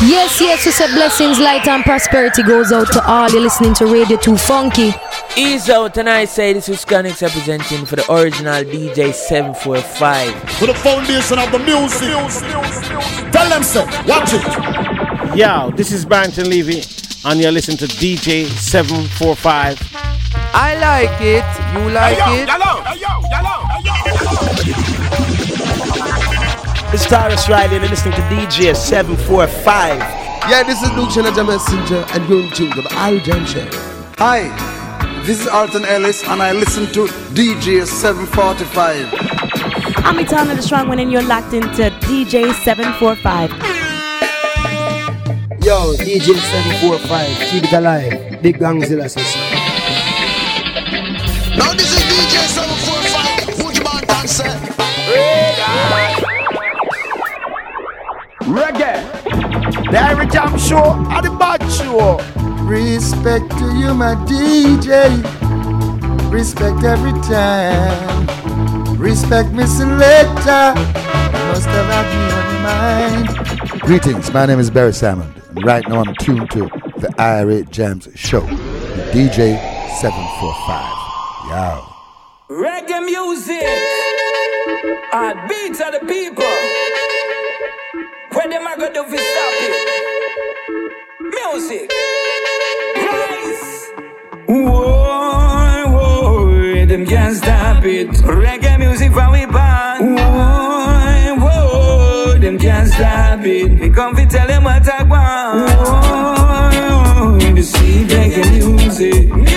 Yes, yes, we say blessings, light and prosperity goes out to all you listening to Radio 2 Funky. Ease out and I say this is Conix representing for the original DJ 745. For the foundation of the music. Tell them so, watch it. Yo, this is Barrington Levy and you're listening to DJ 745. I like it. You like hey, yo, it? Yellow, hey, yo, yellow, It's Tarrus Riley and you're listening to DJ 745. Yeah, this is Luciano Messenger and you're in tune to the Al Jam Show. Hi, this is Alton Ellis and I listen to DJ 745. I'm Etana the Strong One and you're locked into DJ 745. Yo, DJ 745, keep it alive. Big Gangzilla says so. Now this is DJ 745, Reggae. The Irie Jam Show and the Bad Show. Respect to you, my DJ. Respect every time. Respect me selector. Must have had me on your mind. Greetings, my name is Barry Salmon, and right now I'm tuned to the Irie Jams Show with DJ 745. Yo. Reggae music, heart beats of the people. What them I gonna do for stop it? Music, rise. Whoa, whoa, them can't stop it. Reggae music from we born. Whoa, whoa, them can't stop it. We come to tell them what I want. Whoa, the sweet reggae music.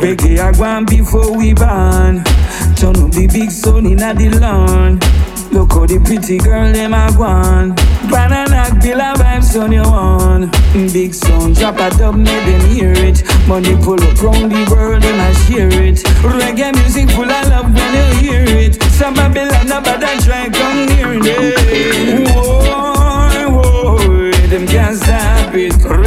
Reggae I want before we born. Turn up the big sun in the lawn. Look how the pretty girl them a gone. Banana bill a vibes on your one. Big son drop a dub, make them hear it. Money pull up round the world, them a share it. Reggae music full of love when you hear it. Some Babylon that try come near it. Whoa, whoa, them can't stop it.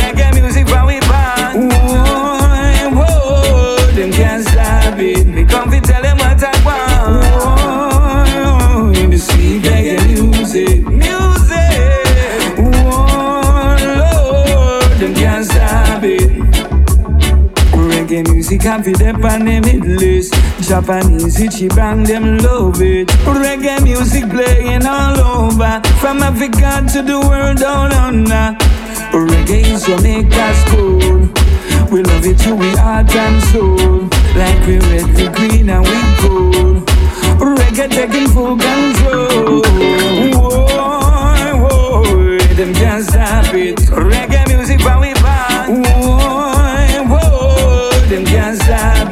Have it up on hit list. Japanese Ichiban them love it. Reggae music playing all over, from Africa to the world oh, down under. Reggae is what make us cool. We love it to we heart and soul, like we red, we green and we gold. Reggae taking full control. Whoa, whoa, them can't stop it. Reggae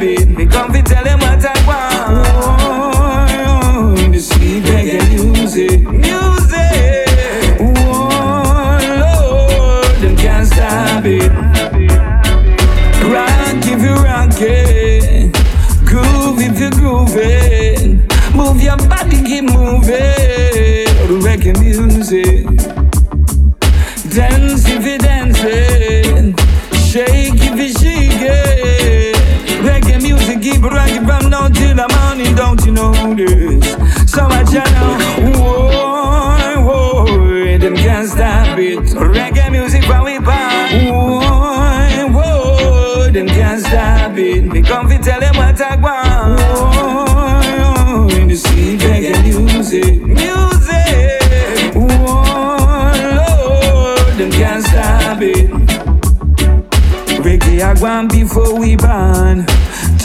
it. Me come fi tell them what I want. Whoa, the reggae music, music. Whoa, Lord, them can't stop it. Rock if you rock it, groove if you grooving, move your body, keep moving. Reggae music,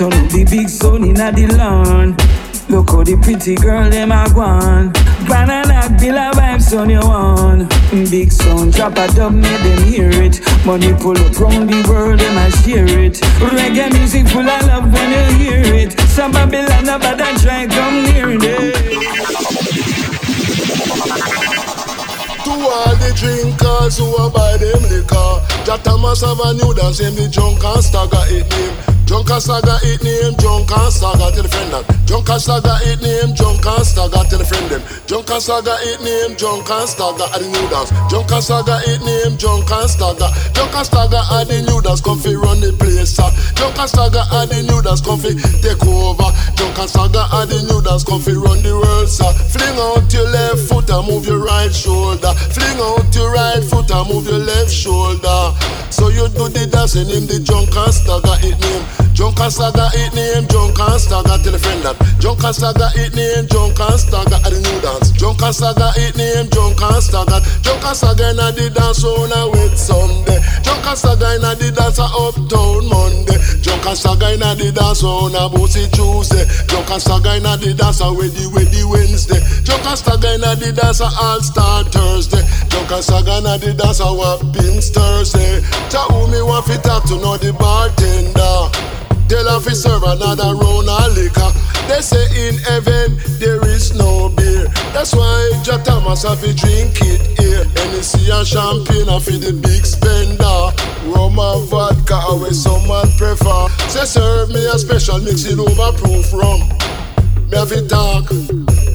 Turn up the big sun in the lawn. Look how the pretty girl them a gone. Banana bill a vibes on your one. Big son drop a dub, make them hear it. Money pull up round the world, them a share it. Reggae music full of love when you hear it. Some Babylon that try come near it. To all the drinkers who are buy them liquor Jata must have a new dance him the drunk and stagger it him Junk and Stagger it name Junk and Stagger tell the friend that. Junk and Stagger it name Junk and Stagger tell the friend them. Junk and Stagger it name Junk and Stagger at the new dance. Junk and Stagger it name Junk and Stagger. Junk and Stagger at the new dance come fi run the place. Uh. Junk and Stagger at the new dance come fi take over. Junk and Stagger at the new dance come fi run the world. Sir. Fling out your left foot and move your right shoulder. Fling out your right foot and move your left shoulder. So you do the dancing in the junk and stagger it name. Junk and stagger it name. Junk and stagger tell a friend that. Junk and stagger it name. Junk and stagger at the new dance. Junk and stagger it name. Junk and stagger. Junk and stagger in the dance on a wait Sunday. Junk and stagger in the dance a uptown Monday. Junk and stagger in the dance on a bossy Tuesday. Junk and stagger in the dance a weddy weddy Wednesday. Junk and stagger in the dance a all star Thursday. Junk and stagger in the dance a whoppings Thursday. Tell who me want fi talk to know the bartender. Tell her fi serve another round of liquor. They say in heaven there is no beer. That's why Jah Thomas have to drink it here. And champagne are for the big spender. Rum and vodka are where some man prefer. Say serve me a special mix it overproof rum. Me have it talk,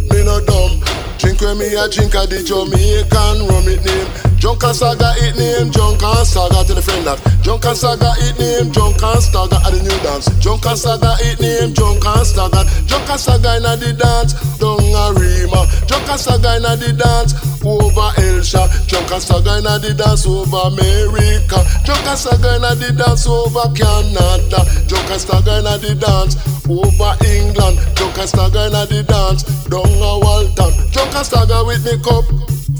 me no dumb. Drink when me a drink a the Jamaican rum it name. Junk and Saga it name, Junk and Saga to the friend that. Junk and Saga it name, Junk and Saga at the new dance. Junk and Saga it name, Junk and Saga. Junk and Saga inna the dance, down a Rima. Junk and Saga inna the dance, over Elsha. Junk and Saga inna the dance over America. Junk and Saga inna the dance over Canada. Junk and Saga inna the dance over England. Junk and Saga inna the dance, down a Walton. Junk and Saga with me cup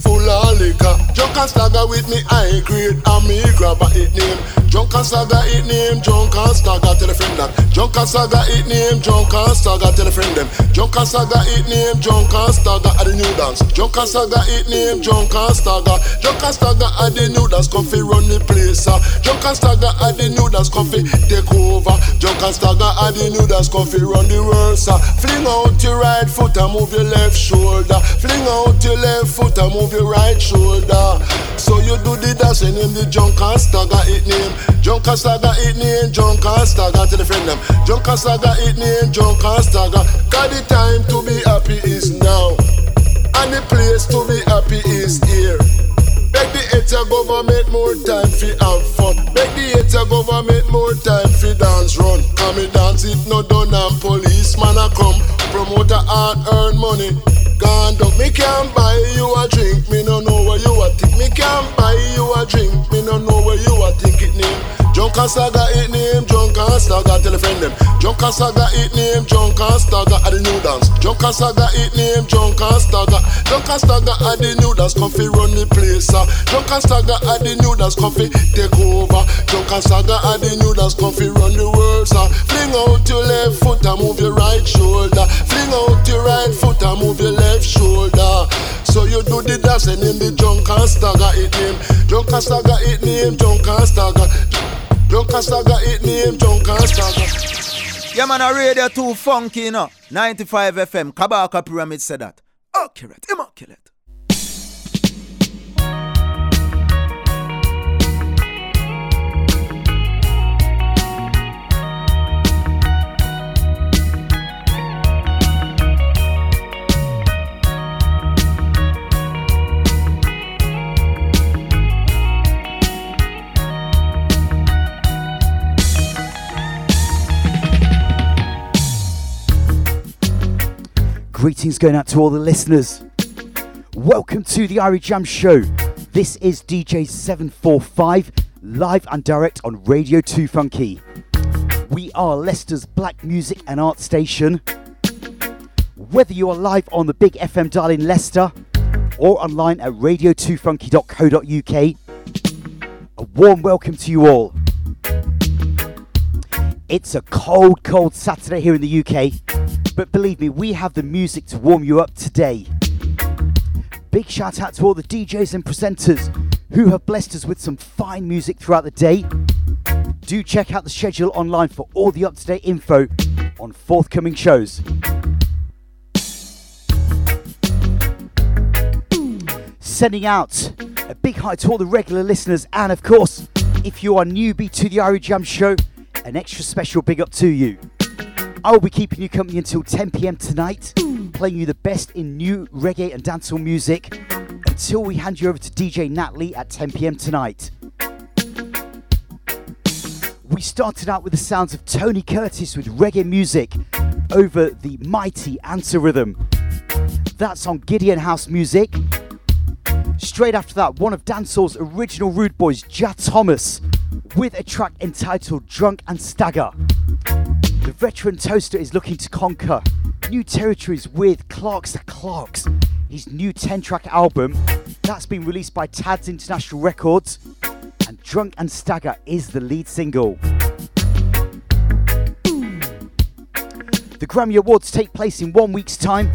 full of liquor. Junk and stagger with me high grade and me grab a it name. Junk and stagger it name, junk and stagger tell a friend that. Junk and stagger it name, junk and stagger tell a friend them. Junk and stagger it name, junk and stagger at the new dance. Junk and stagger it name, junk and stagger. Junk and stagger at the new dance fi run the place. Uh. Junk and stagger at the new dance fi take over. Junk and stagger at the new dance fi run the world. Uh. Fling out your right foot and move your left shoulder. Fling out your left foot and move your right shoulder. So you do the dancing in the junk and stagger it name. Junk and stagger it name, junk and stagger to the friend them. Junk and stagger it name, junk and stagger. Cause the time to be happy is now. And the place to be happy is here. Beg the hater government more time fi have fun. Beg the hater government more time fi dance run. Come me dance it no done and policeman a come. Promoter hard earn money. Gone down. Me can't buy you a drink. Me no know where you a think. Me can't buy you a drink. Me no know where you a think it name. Junk and Saga it name, Junk and Saga tell a friend them. Junk and Saga it name, Junk and Saga at the new dance. Junk and Saga it name, Junk and Saga. Junk and Saga at the new dance, come fi run the place. Uh. Junk and Saga at the new dance, come fi take over. Junk and Saga at the new dance, come fi run the world. Uh. Fling out your left foot and move your right shoulder. Fling out your right foot and move your left shoulder. So you do the dancing in the junk and stagger it name. Junk and stagger it name, junk and stagger. And stagger it name, and stagger. Yeah, man, a radio too funky, you know. 95 FM, Kabaka Pyramid said that. Accurate, immaculate. Greetings going out to all the listeners. Welcome to the Irie Jam Show. This is DJ 745, live and direct on Radio 2 Funky. We are Leicester's black music and art station. Whether you are live on the Big FM dial in Leicester or online at radio2funky.co.uk, a warm welcome to you all. It's a cold, cold Saturday here in the UK, but believe me, we have the music to warm you up today. Big shout out to all the DJs and presenters who have blessed us with some fine music throughout the day. Do check out the schedule online for all the up to date info on forthcoming shows. Sending out a big hi to all the regular listeners, and of course, if you are newbie to the Irie Jam Show, an extra special big up to you. I will be keeping you company until 10 pm tonight, playing you the best in new reggae and dancehall music until we hand you over to DJ Natalie at 10 pm tonight. We started out with the sounds of Tony Curtis with reggae music over the mighty Answer Rhythm. That's on Gideon House Music. Straight after that, one of dancehall's original rude boys, Jah Thomas, with a track entitled Drunk and Stagger. The veteran toaster is looking to conquer new territories with Clarks the Clarks, his new 10 track album that's been released by Tad's International Records, and Drunk and Stagger is the lead single. The Grammy Awards take place in one week's time.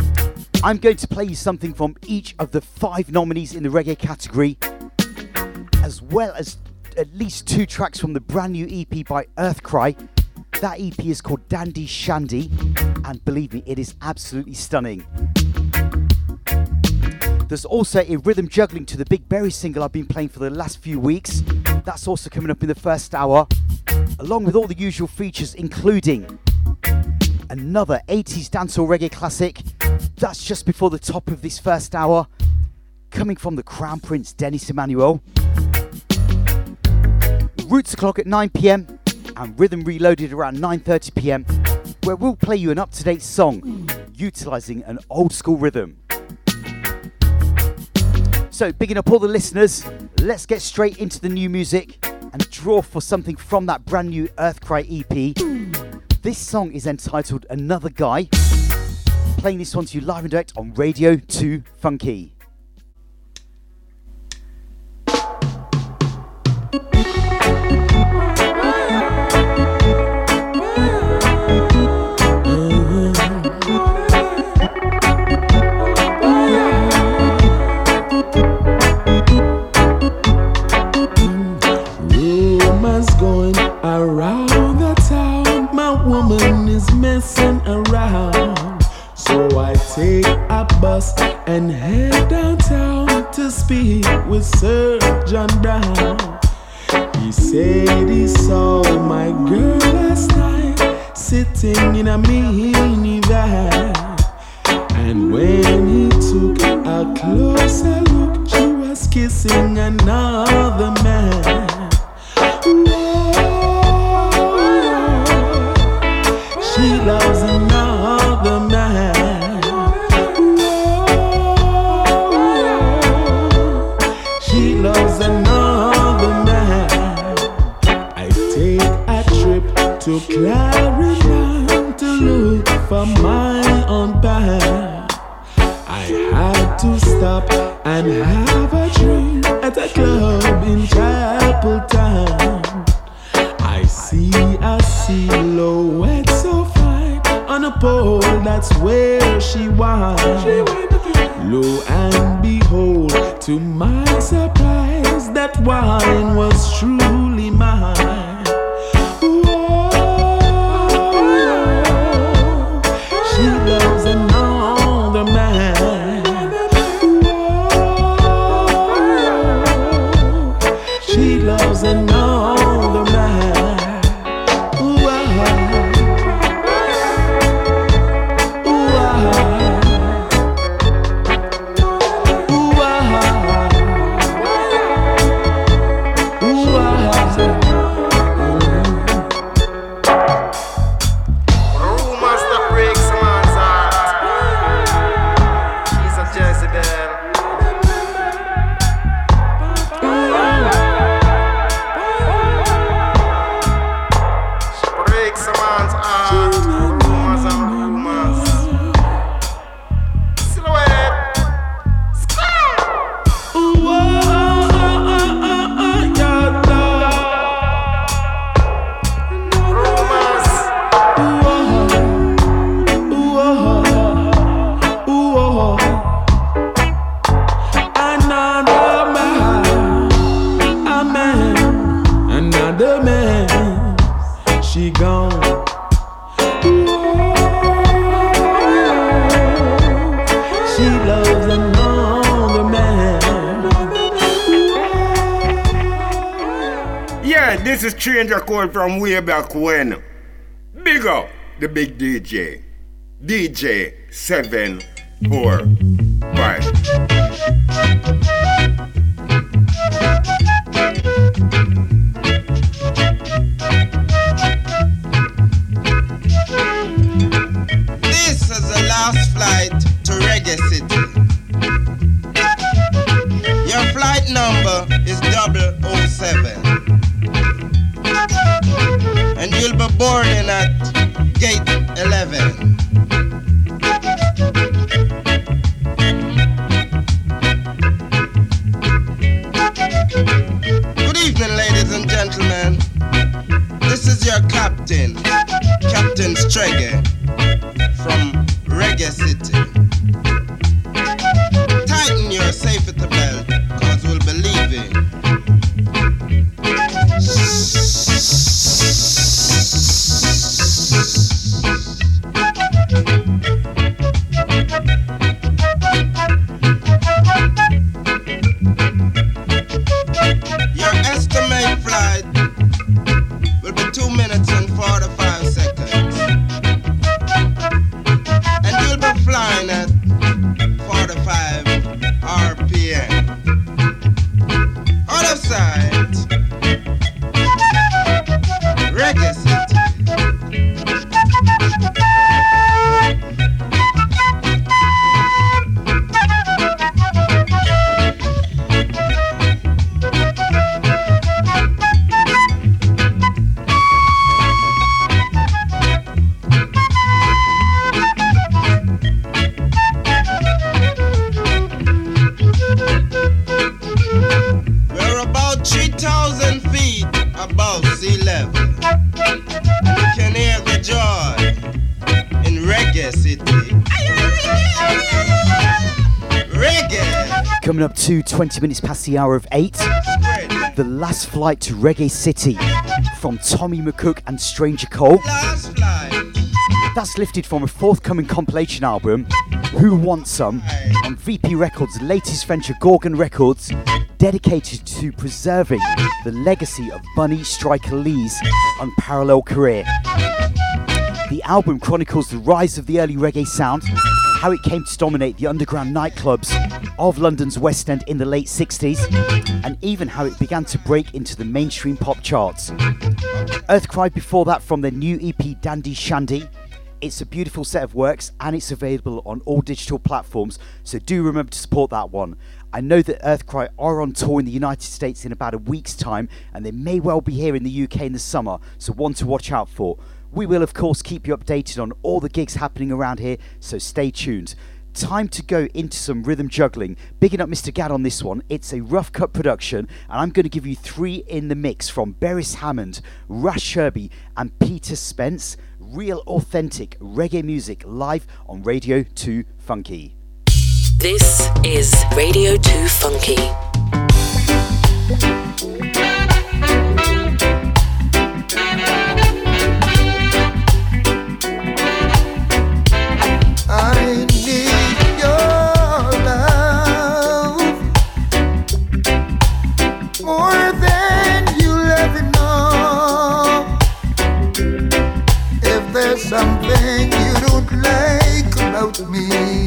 I'm going to play you something from each of the five nominees in the reggae category, as well as at least two tracks from the brand new EP by Earthkry. That EP is called Dandy Shandy, and believe me, it is absolutely stunning. There's also a rhythm juggling to the Big Berry single I've been playing for the last few weeks. That's also coming up in the first hour, along with all the usual features, including another 80s dancehall reggae classic. That's just before the top of this first hour, coming from the Crown Prince Dennis Emmanuel. Roots o'clock at 9 pm and Rhythm Reloaded around 9:30 pm, where we'll play you an up-to-date song utilizing an old school rhythm. So, bigging up all the listeners, let's get straight into the new music and draw for something from that brand new Earthkry EP. This song is entitled Another Guy. Playing this one to you live and direct on Radio 2 Funky. Bus and head downtown to speak with Sir John Brown. He said he saw my girl last night sitting in a minivan. And when he took a closer look, she was kissing another man. To Clarendon to look for my own band. I had to stop and have a drink at a club in Chapeltown. I see a silhouette so fine on a pole, that's where she was. Lo and behold, to my surprise, that wine was truly mine. Is Code from way back when. Big up the big DJ. DJ 745. This is the last flight to Reggae City. Your flight number is 007. And you'll be boarding at gate 11. Good evening, ladies and gentlemen. This is your captain, Captain Strege from Reggae City. Minutes past the hour of 8. The last flight to Reggae City from Tommy McCook and Stranger Cole. That's lifted from a forthcoming compilation album, Who Wants Some, on VP Records' latest venture, Gorgon Records, dedicated to preserving the legacy of Bunny Striker Lee's unparalleled career. The album chronicles the rise of the early reggae sound, how it came to dominate the underground nightclubs of London's West End in the late 60s, and even how it began to break into the mainstream pop charts. Earth Earthkry before that from their new EP Dandy Shandy. It's a beautiful set of works and it's available on all digital platforms, so do remember to support that one. I know that Earthkry are on tour in the United States in about a week's time, and they may well be here in the UK in the summer, so one to watch out for. We will, of course, keep you updated on all the gigs happening around here, so stay tuned. Time to go into some rhythm juggling. Bigging up Mr. Gad on this one. It's a rough cut production, and I'm going to give you three in the mix from Beres Hammond, Ras Sherby, and Peter Spence. Real authentic reggae music live on Radio 2 Funky. This is Radio 2 Funky. Something you don't like about me,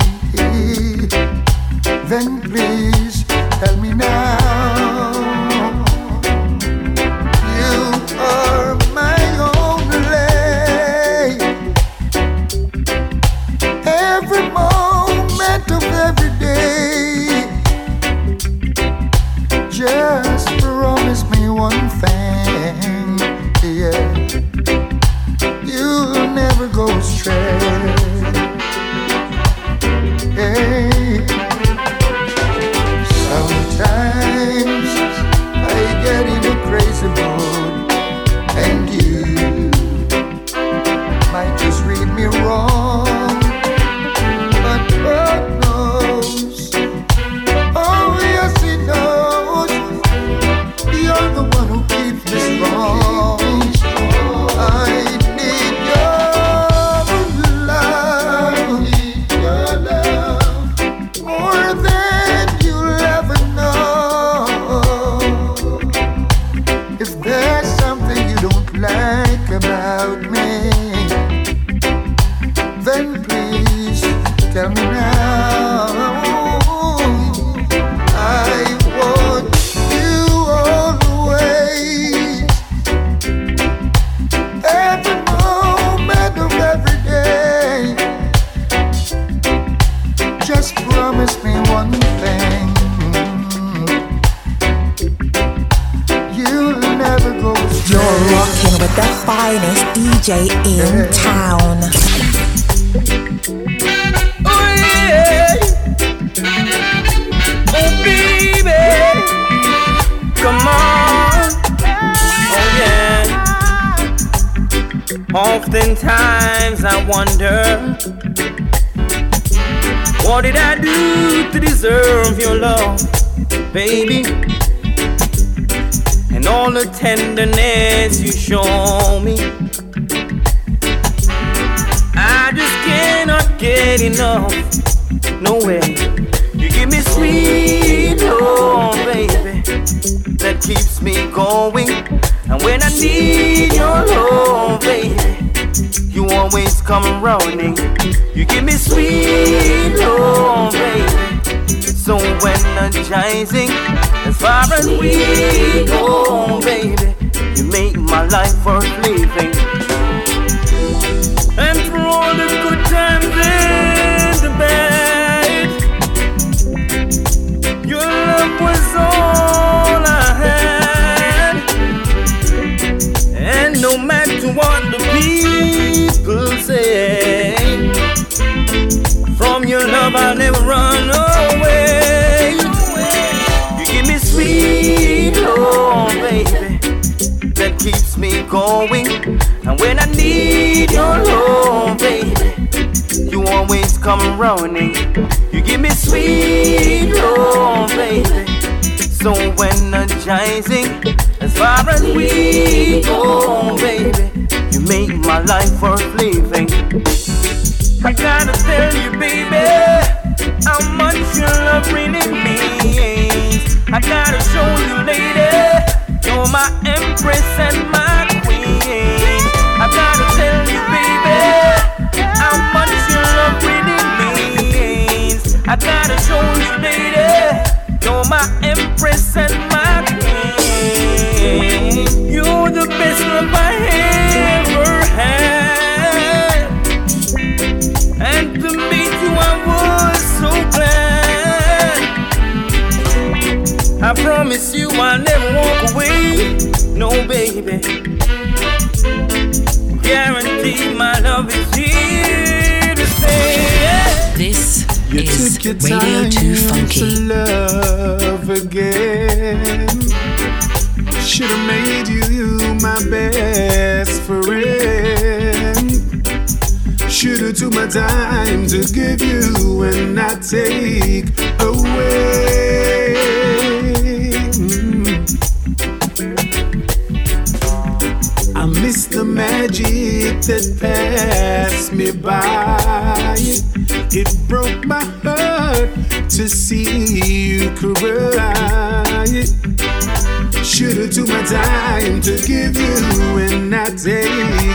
empress and my queen. I gotta tell you, baby, how much your love really means. I gotta show you, lady, you're my empress and my queen. You're the best love I ever had. And to meet you, I was so glad. I promise you I'll never walk away. No, baby. Guarantee my love is here to stay. This You is took your Radio time 2 Funky. to love again. Should have made you my best friend. Should have took my time to give you and not take magic that passed me by. It broke my heart to see you cry. Should've took my time to give you and not take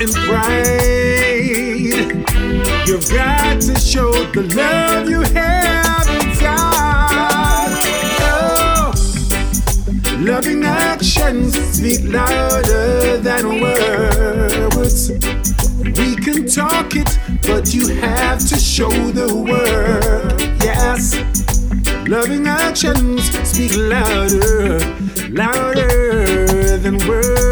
in pride. You've got to show the love you have inside. Oh, loving actions speak louder than words. We can talk it, but you have to show the word. Yes, loving actions speak louder, louder than words.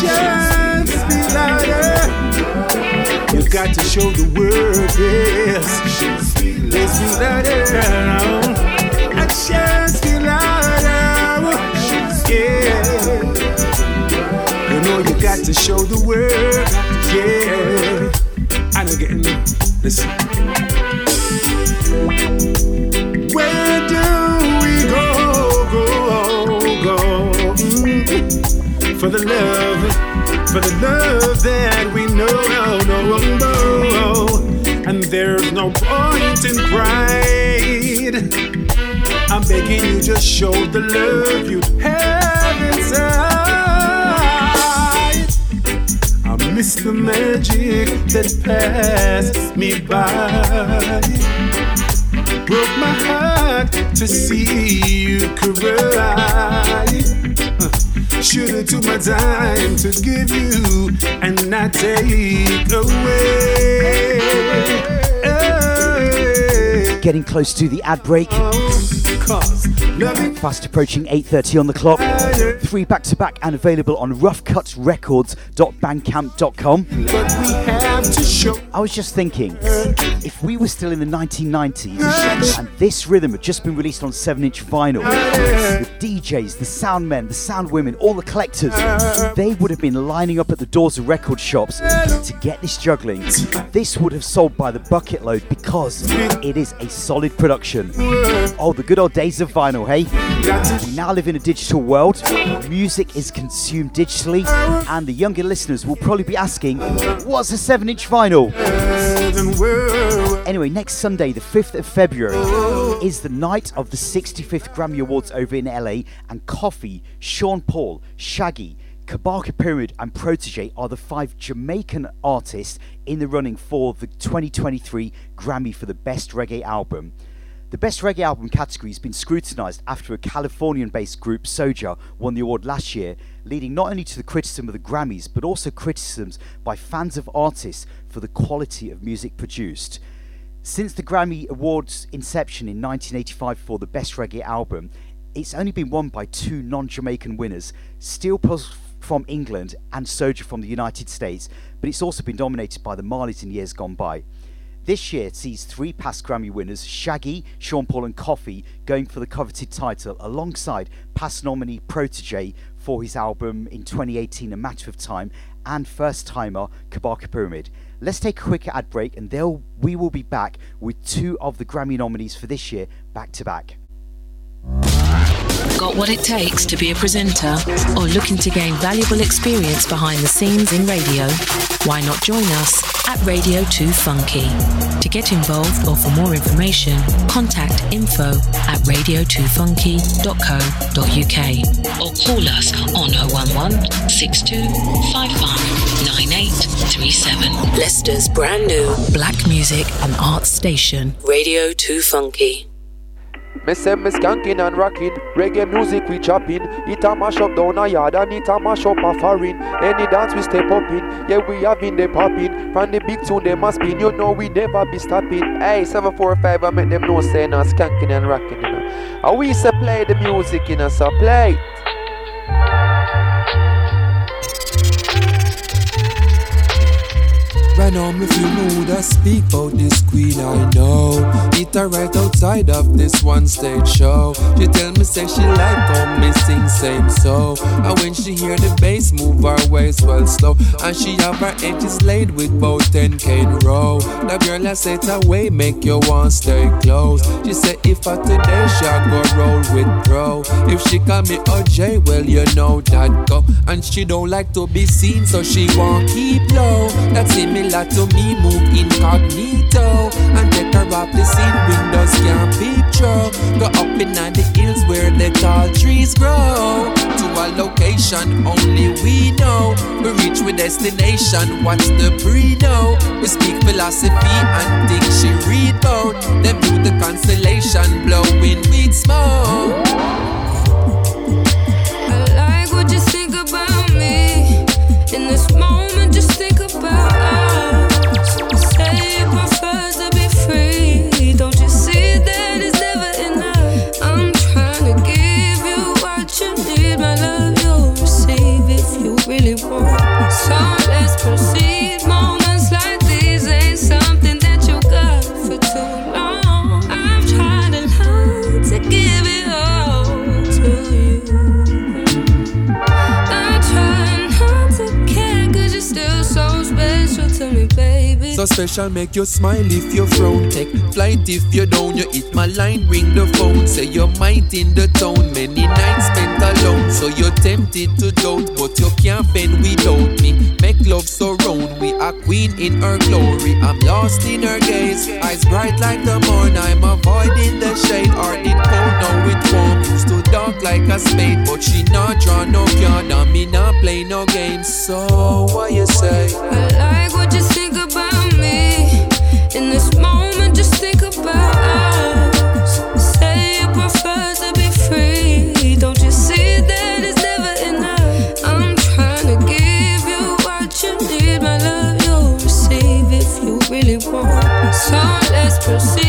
Actions speak louder. You got to show the word, yes. They speak louder. Actions speak louder. Yeah. You know you got to show the world, Yeah. I know getting listen. For the love that we know, no, no. And there's no point in pride. I'm begging you, just show the love you have inside. I miss the magic that passed me by. Broke my heart to see you cry. Should've took my time to give you and not take away. Getting close to the ad break. Fast approaching 8.30 on the clock. Three back-to-back and available on roughcutsrecords.bandcamp.com. I was just thinking, uh, if we were still in the 1990s and this rhythm had just been released on 7-inch vinyl, the DJs, the sound men, the sound women, all the collectors, they would have been lining up at the doors of record shops to get this juggling. This would have sold by the bucket load because it is a solid production. Oh, the good old days of vinyl, hey? We now live in a digital world. Music is consumed digitally, and the younger listeners will probably be asking, what's a 7 inch vinyl? Anyway, next Sunday, the 5th of February, is the night of the 65th Grammy Awards over in LA, and Koffee, Sean Paul, Shaggy, Kabaka Pyramid and Protoje are the five Jamaican artists in the running for the 2023 Grammy for the Best Reggae Album. The Best Reggae Album category has been scrutinised after a Californian based group, Soja, won the award last year, leading not only to the criticism of the Grammys, but also criticisms by fans of artists for the quality of music produced. Since the Grammy Awards inception in 1985 for the Best Reggae Album, it's only been won by two non Jamaican winners, Steel Pulse from England and Soja from the United States, but it's also been dominated by the Marleys in years gone by. This year sees three past Grammy winners, Shaggy, Sean Paul, and Koffee, going for the coveted title alongside past nominee Protoje for his album in 2018, A Matter of Time, and first timer Kabaka Pyramid. Let's take a quick ad break and we will be back with two of the Grammy nominees for this year back to back. Got what it takes to be a presenter or looking to gain valuable experience behind the scenes in radio? Why not join us at Radio 2 Funky? To get involved or for more information, contact info at radio2funky.co.uk or call us on 011 6255 Leicester's brand new black music and arts station, Radio 2 Funky. Me say me skanking and rocking Reggae music we chopping. It a mash up down a yard and it a mash up a foreign. Any dance we step up in Yeah we having the popping. From the big tune they must spin You know we never be stopping. Hey 745 I make them know say no skanking and rocking you know. And we say play the music you know so play it. Right now, me feel mood I speak about this queen I know. Meet her right outside of this one stage show. She tell me say she like how me sing same so. And when she hear the bass move her waist well slow, and she have her edges laid with both 10k in row. The girl I said away make you want stay close. She say if I today she go roll with pro. If she call me OJ, well you know that go. And she don't like to be seen, so she won't keep low. That's similar to me move incognito and take her off the scene. Windows can't picture. Go up in the hills where the tall trees grow. To a location only we know. We reach with destination. Watch the pre know. We speak philosophy and think she read about. Then view the constellation blowing weed smoke. I like what you think about me. In this moment, just think about really want. So let's proceed. Special, make you smile if you frown. Take flight if you're down. You hit my line, ring the phone. Say you're might in the town. Many nights spent alone. So you're tempted to doubt, but you can't bend without me. Make love surround we a queen in her glory. I'm lost in her gaze, eyes bright like the morn. I'm avoiding the shade, heart it cold, now it warm. Used to dark like a spade, but she not draw no card, and me not play no games. So what you say? I like In this moment, just think about us. Say to be free. Don't you see that it's never enough? I'm trying to give you what you need. My love, you'll receive if you really want. So let's proceed.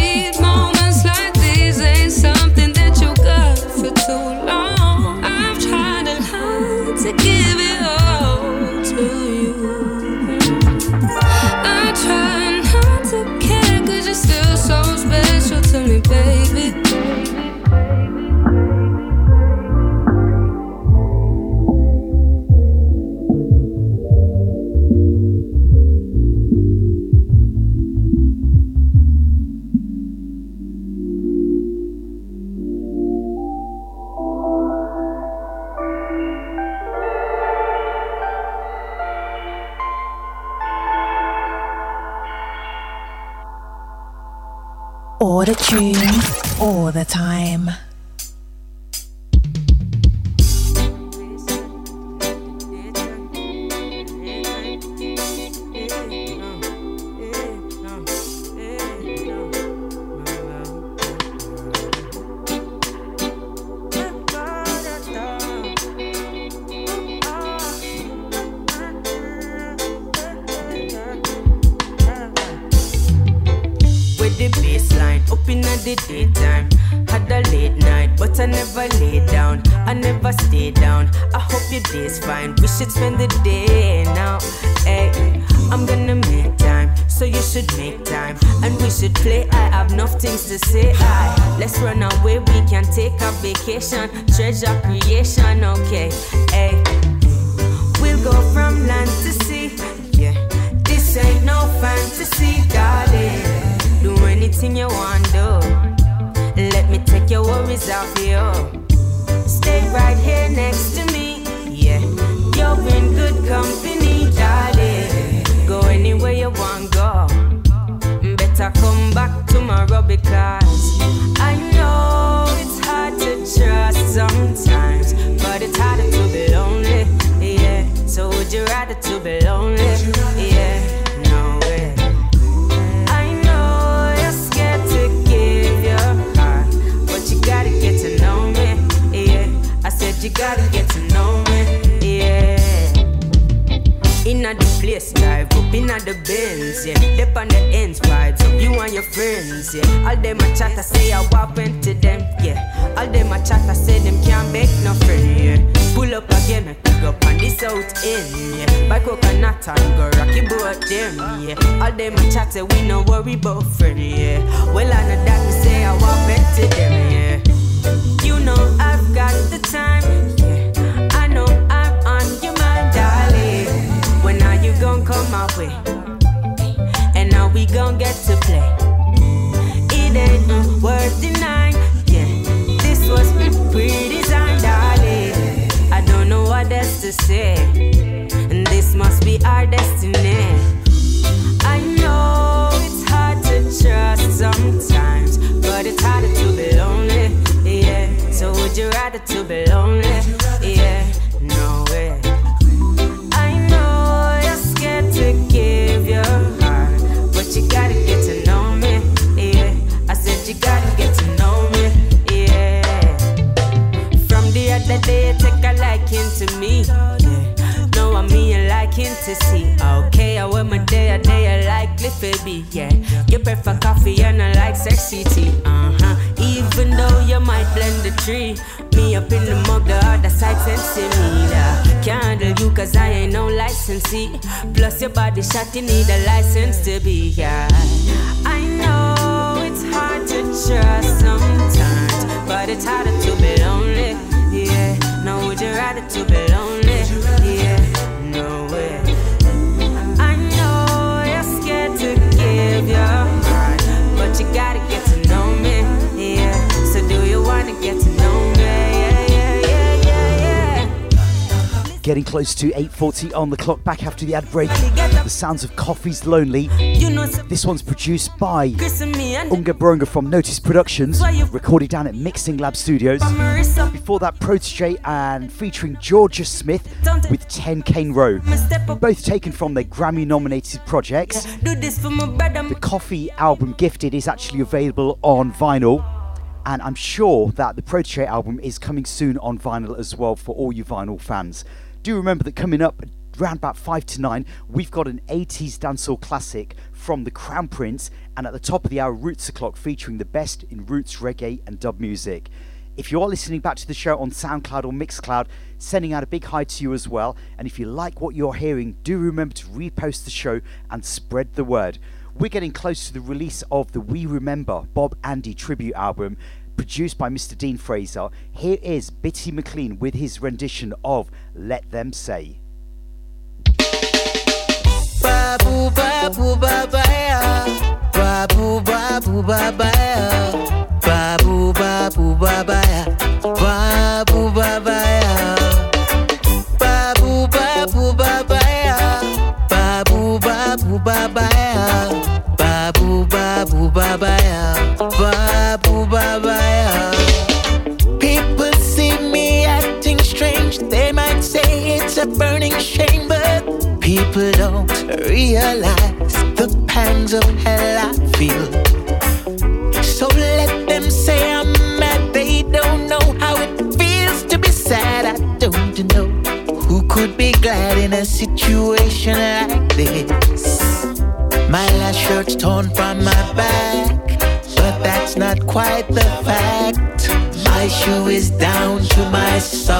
Coconut and go rocky boat them, yeah. All them a chat, say we no worry about friend, yeah. Well, I know that me say I went to them, yeah. You know I've got the time, yeah. I know I'm on your mind, darling. When are you gonna come my way? And now we gon' get to play. It ain't worth denying, yeah. This was pre-designed, darling. I don't know what else to say. This must be our destiny. I know it's hard to trust sometimes, but it's harder to be lonely, yeah. So would you rather to be lonely, to see, okay. I wear my day a day, I like Cliffy B, yeah. You prefer coffee and I like sexy tea, uh huh. Even though you might blend the tree, me up in the mug, the other side sensing me, yeah. Can't handle you cause I ain't no licensee. Plus your body shot, you need a license to be, yeah. I know it's hard to trust sometimes, but it's harder to be lonely, yeah. No, would you rather to be lonely, give but you gotta get to know me, yeah. So do you wanna get to know me, yeah, yeah, yeah, yeah, Getting close to 8.40 on the clock, back after the ad break. The sounds of Koffee's Lonely. This one's produced by Unga Bronga from Notice Productions, recorded down at Mixing Lab Studios. Before that, Protoje and featuring Jorja Smith with 10 Kane Row. Both taken from their Grammy nominated projects. The Coffee album Gifted is actually available on vinyl and I'm sure that the Protoje album is coming soon on vinyl as well for all you vinyl fans. Do remember that coming up around about 5 to 9, we've got an 80s dancehall classic from the Crown Prince, and at the top of the hour, Roots O'Clock featuring the best in roots, reggae, and dub music. If you are listening back to the show on SoundCloud or Mixcloud, sending out a big hi to you as well. And if you like what you're hearing, do remember to repost the show and spread the word. We're getting close to the release of the We Remember Bob Andy tribute album, produced by Mr. Dean Fraser. Here is Bitty McLean with his rendition of Let Them Say. Babu babu babaya. Babu babu babaya. Babu babu babaya. Babu babaya. Babu babu babaya. Babu babu babaya. Babu babaya. People see me acting strange. They might say it's a But people don't realize the pangs of hell I feel. So let them say I'm mad They don't know how it feels to be sad. I don't know who could be glad in a situation like this. My last shirt's torn from my back But that's not quite the fact. My shoe is down to my socks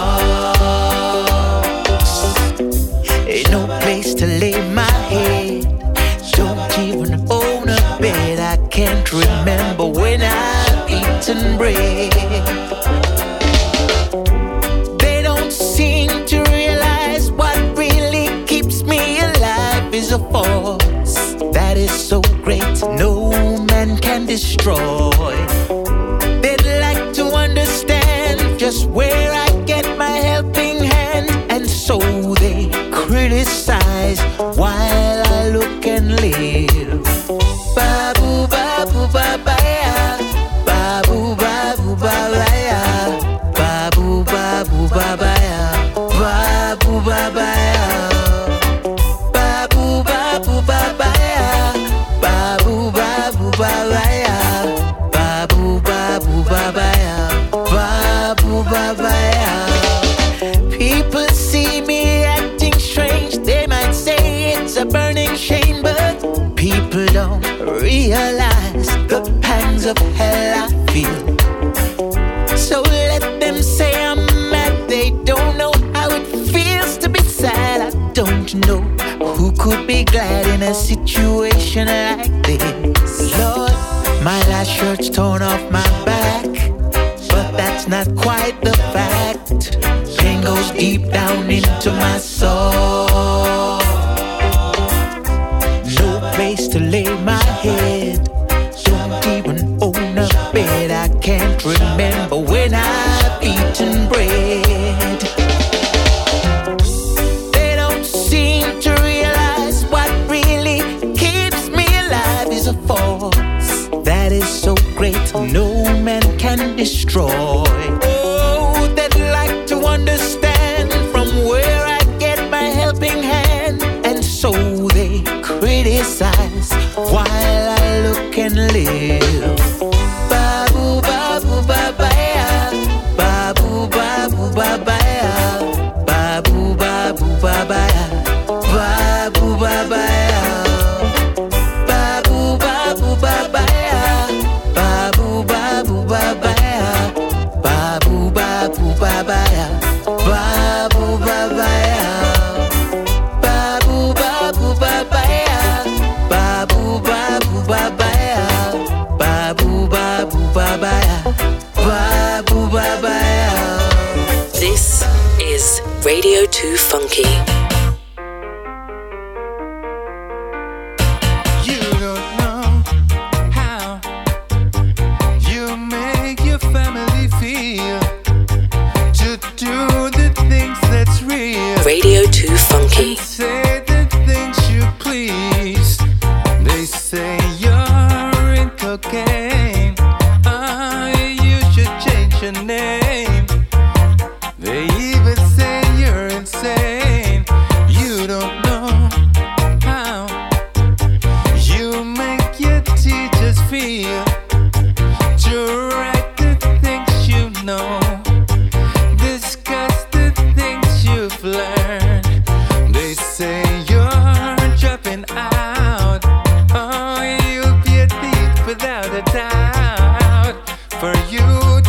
For you,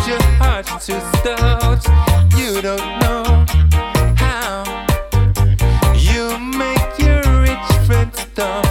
your heart's to stout. You don't know how you make your rich friends dumb.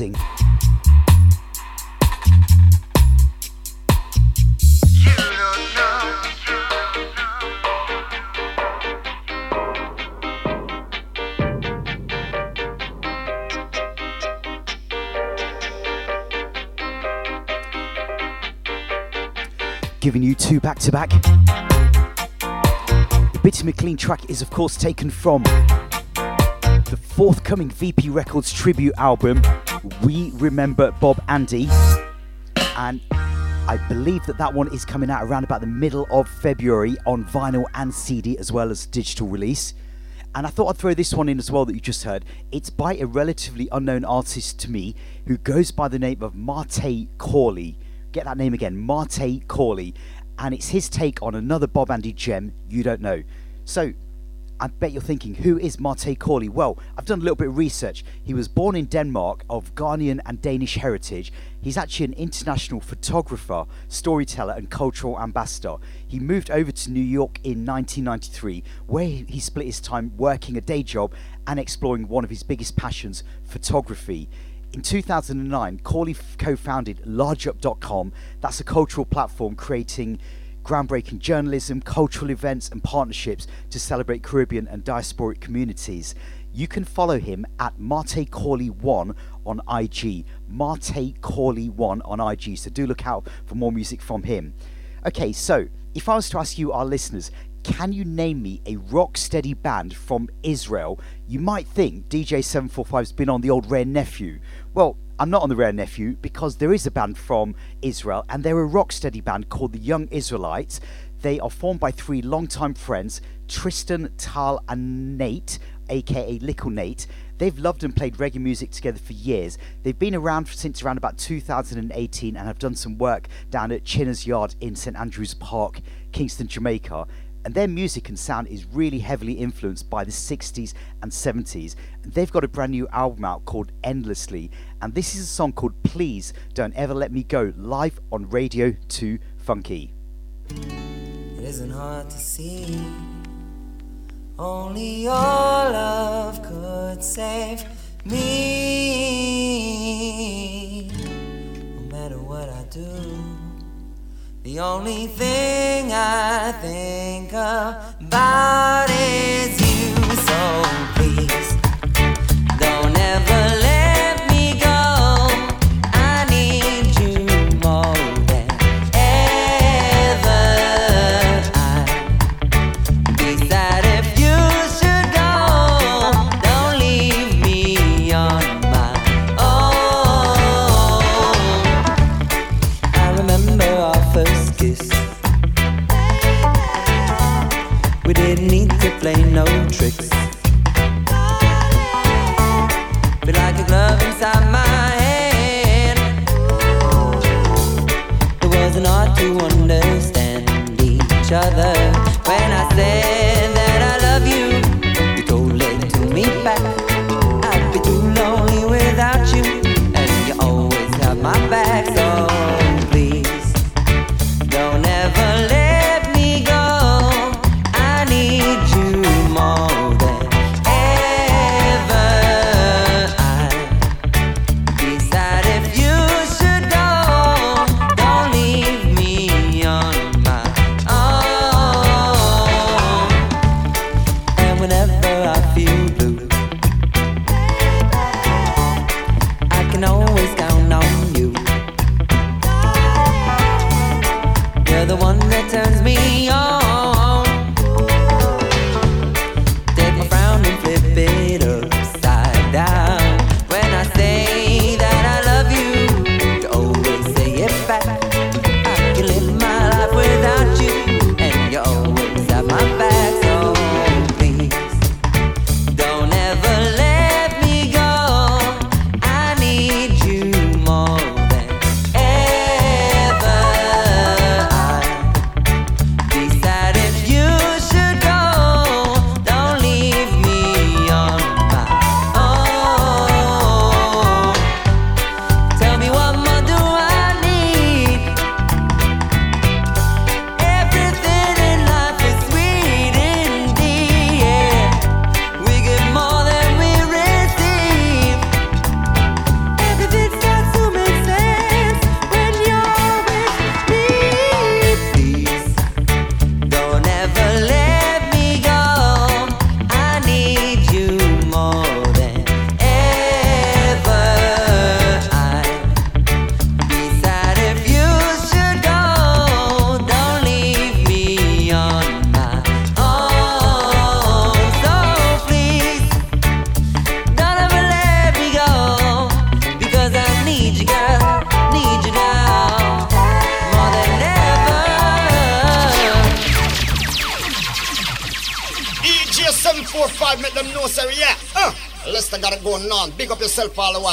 Amazing? Giving you two back to back. The Bitty McLean track is, of course, taken from the forthcoming VP Records tribute album, We Remember Bob Andy. And I believe that that one is coming out around about the middle of February on vinyl and CD as well as digital release. And I thought I'd throw this one in as well that you just heard. It's by a relatively unknown artist to me who goes by the name of Martei Korley. Get that name again, Martei Korley. And it's his take on another Bob Andy gem you don't know. So I bet you're thinking, who is Martei Korley? Well, I've done a little bit of research. He was born in Denmark of Ghanaian and Danish heritage. He's actually an international photographer, storyteller, and cultural ambassador. He moved over to New York in 1993, where he split his time working a day job and exploring one of his biggest passions, photography. In 2009, Korley co founded LargeUp.com. That's a cultural platform creating groundbreaking journalism, cultural events, and partnerships to celebrate Caribbean and diasporic communities. You can follow him at Martei Korley1 on IG. Martei Korley1 on IG. So do look out for more music from him. Okay, so if I was to ask you, our listeners, can you name me a rock steady band from Israel? You might think DJ745's been on the old Rare Nephew. Well, I'm not on the rare nephew because there is a band from Israel and they're a rock steady band called the Young Israelites. They are formed by three longtime friends, Tristan, Tal, and Nate, aka Little Nate. They've loved and played reggae music together for years. They've been around since around about 2018 and have done some work down at Chinner's Yard in St Andrews Park, Kingston, Jamaica. And their music and sound is really heavily influenced by the 60s and 70s. They've got a brand new album out called Endlessly, and this is a song called Please Don't Ever Let Me Go, live on Radio 2 Funky. It isn't hard to see. Only your love could save me. No matter what I do, the only thing I think about is you. So please, don't ever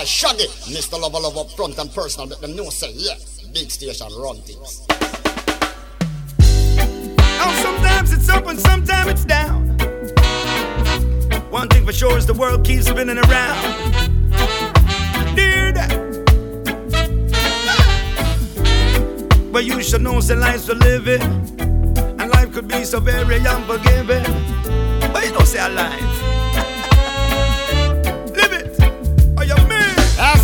the while. Shaggy. Mr. Lover Love up front and personal, make them know, say, yeah. Big station, run things. Oh, sometimes it's up and sometimes it's down. One thing for sure is the world keeps spinning around. Dear that. But you should know that life's for living. And life could be so very unforgiving. But you don't say alive. Live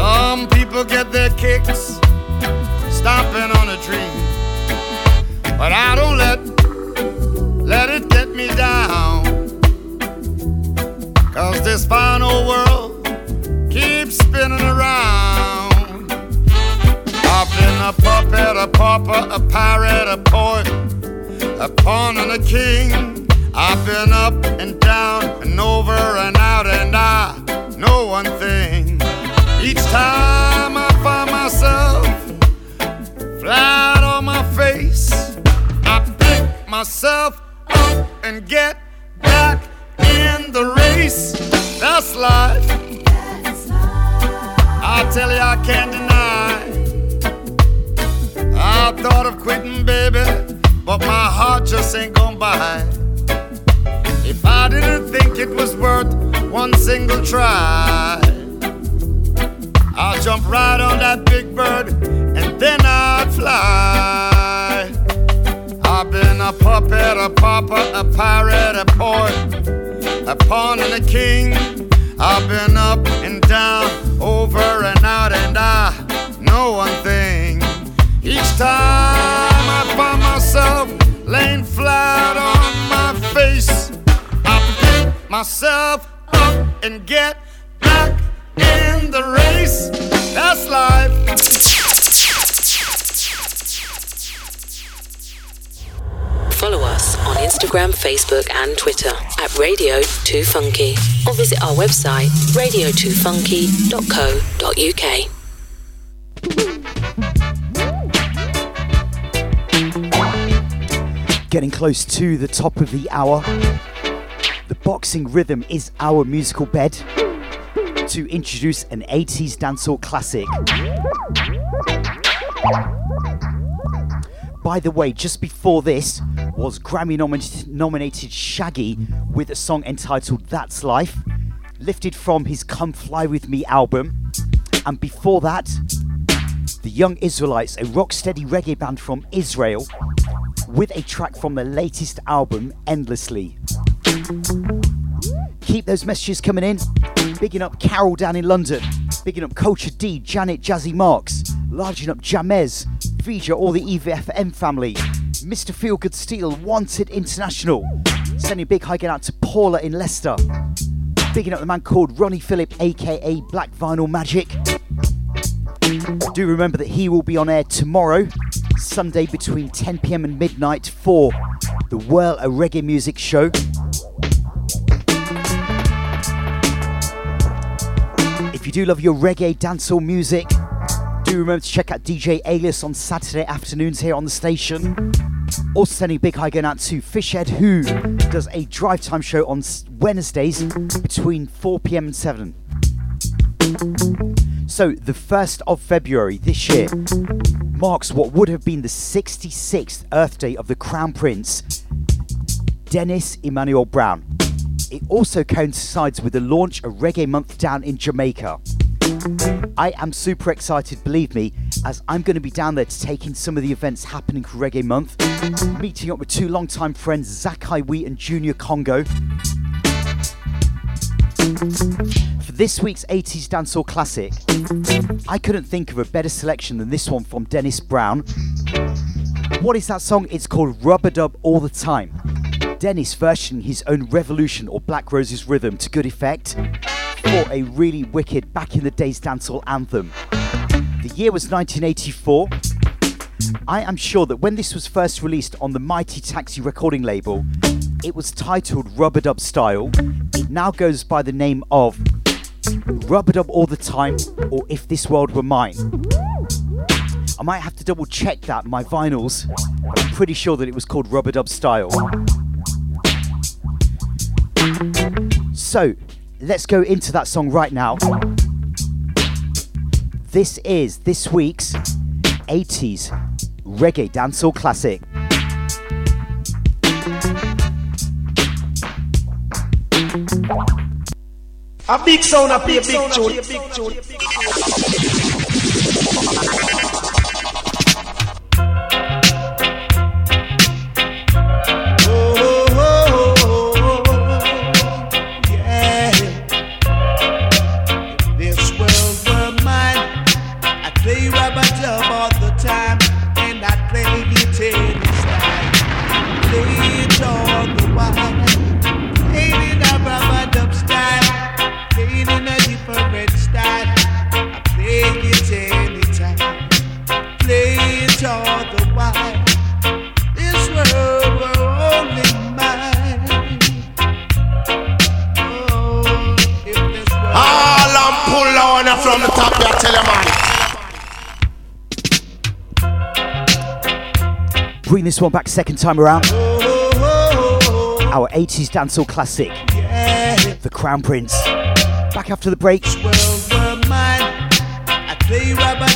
Some people get their kicks stomping on a dream. But I don't let let it get me down. Cause this fine old world keeps spinning around. I've been a puppet, a pauper, a pirate, a poet, a pawn and a king. I've been up and down and over and out, and I know one thing. Each time I find myself flat on my face, I pick myself up and get back in the race. That's life. I tell you, I can't deny. I thought of quitting, baby, but my heart just ain't gonna buy. If I didn't think it was worth one single try, I'll jump right on that big bird and then I'd fly. I've been a puppet, a pauper, a pirate, a poet, a pawn and a king. I've been up and down, over and out, and I know one thing. Each time I find myself laying flat on my face, I pick myself up and get back in the race. That's life. Follow us on Instagram, Facebook, and Twitter at Radio 2 Funky or visit our website radio2funky.co.uk. Getting close to the top of the hour. The boxing rhythm is our musical bed to introduce an 80s dancehall classic. By the way, just before this was Grammy nomin- nominated Shaggy with a song entitled That's Life, lifted from his Come Fly With Me album. And before that, the Young Israelites, a rocksteady reggae band from Israel, with a track from the latest album, Endlessly. Keep those messages coming in. Bigging up Carol down in London. Bigging up Culture D, Janet Jazzy Marks. Larging up Jamez, Vija, all the EVFM family. Mr. Feelgood Steel, Wanted International. Sending big high out to Paula in Leicester. Bigging up the man called Ronnie Phillip, aka Black Vinyl Magic. Do remember that he will be on air tomorrow, Sunday between 10 pm and midnight for the Whirl a Reggae Music Show. If you do love your reggae dancehall music, do remember to check out DJ Alias on Saturday afternoons here on the station. Also sending big hi going out to Fishhead who does a drive time show on Wednesdays between 4pm and 7. So, the 1st of February this year marks what would have been the 66th Earth Day of the Crown Prince, Dennis Emmanuel Brown. It also coincides with the launch of Reggae Month down in Jamaica. I am super excited, believe me, as I'm going to be down there to take in some of the events happening for Reggae Month, meeting up with two longtime friends, Zakai Wheat and Junior Congo. For this week's 80s dancehall classic, I couldn't think of a better selection than this one from Dennis Brown. What is that song? It's called Rubber Dub All the Time. Dennis versioning his own Revolution or Black Roses rhythm to good effect for a really wicked back in the days dancehall anthem. The year was 1984. I am sure that when this was first released on the Mighty Taxi recording label, it was titled Rubber Dub Style. It now goes by the name of Rubber Dub All the Time or If This World Were Mine. I might have to double check that, my vinyls. I'm pretty sure that it was called Rubber Dub Style. So, let's go into that song right now. This is this week's 80s reggae dancehall classic. A big sound, a play a big tune. This one back second time around. Our 80s dancehall classic, The Crown Prince. Back after the break. I play rubber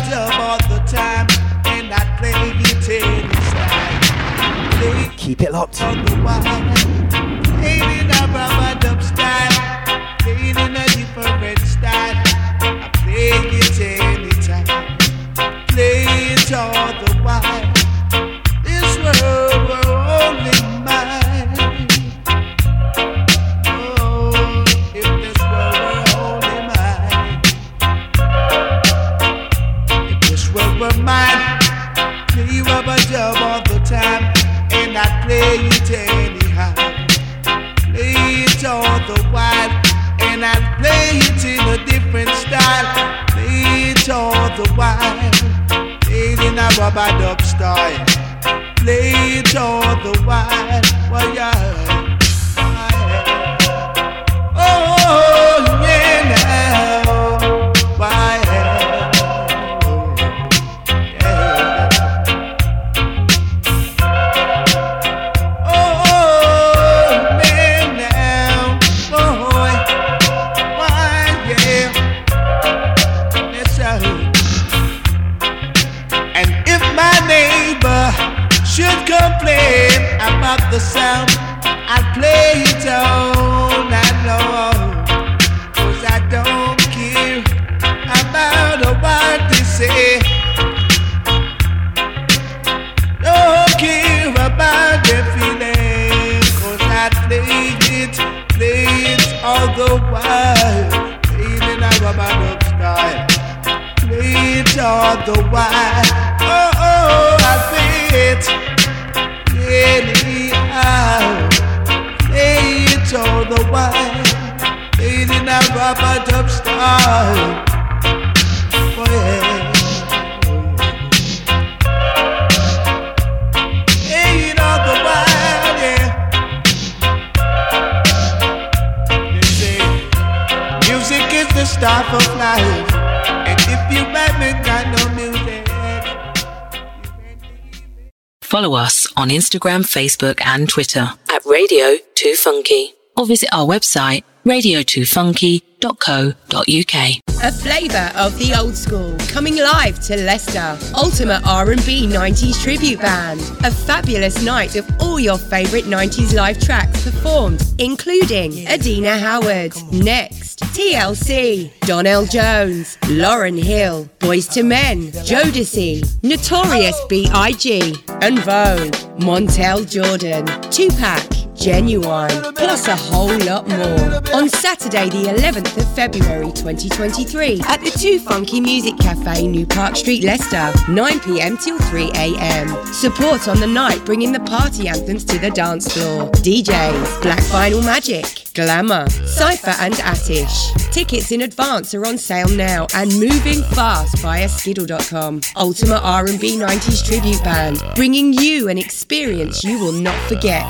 on Instagram, Facebook, and Twitter at Radio 2 Funky or visit our website radio2funky.co.uk. A flavour of the old school coming live to Leicester. Ultimate R&B 90s tribute band. A fabulous night of all your favourite 90s live tracks performed, including Adina Howard, Next, TLC, Donell Jones, Lauryn Hill, Boyz II Men, Jodeci, Notorious B.I.G. En Vogue, Montel Jordan, Tupac, Ginuwine, plus a whole lot more. On Saturday, the 11th of February 2023, at the Too Funky Music Cafe, New Park Street, Leicester, 9 pm till 3 am. Support on the night, bringing the party anthems to the dance floor. DJs, Black Vinyl Magic, Glamour, Cypher, and Attish. Tickets in advance are on sale now and moving fast via Skiddle.com. Ultimate R&B 90s tribute band, bringing you an experience you will not forget.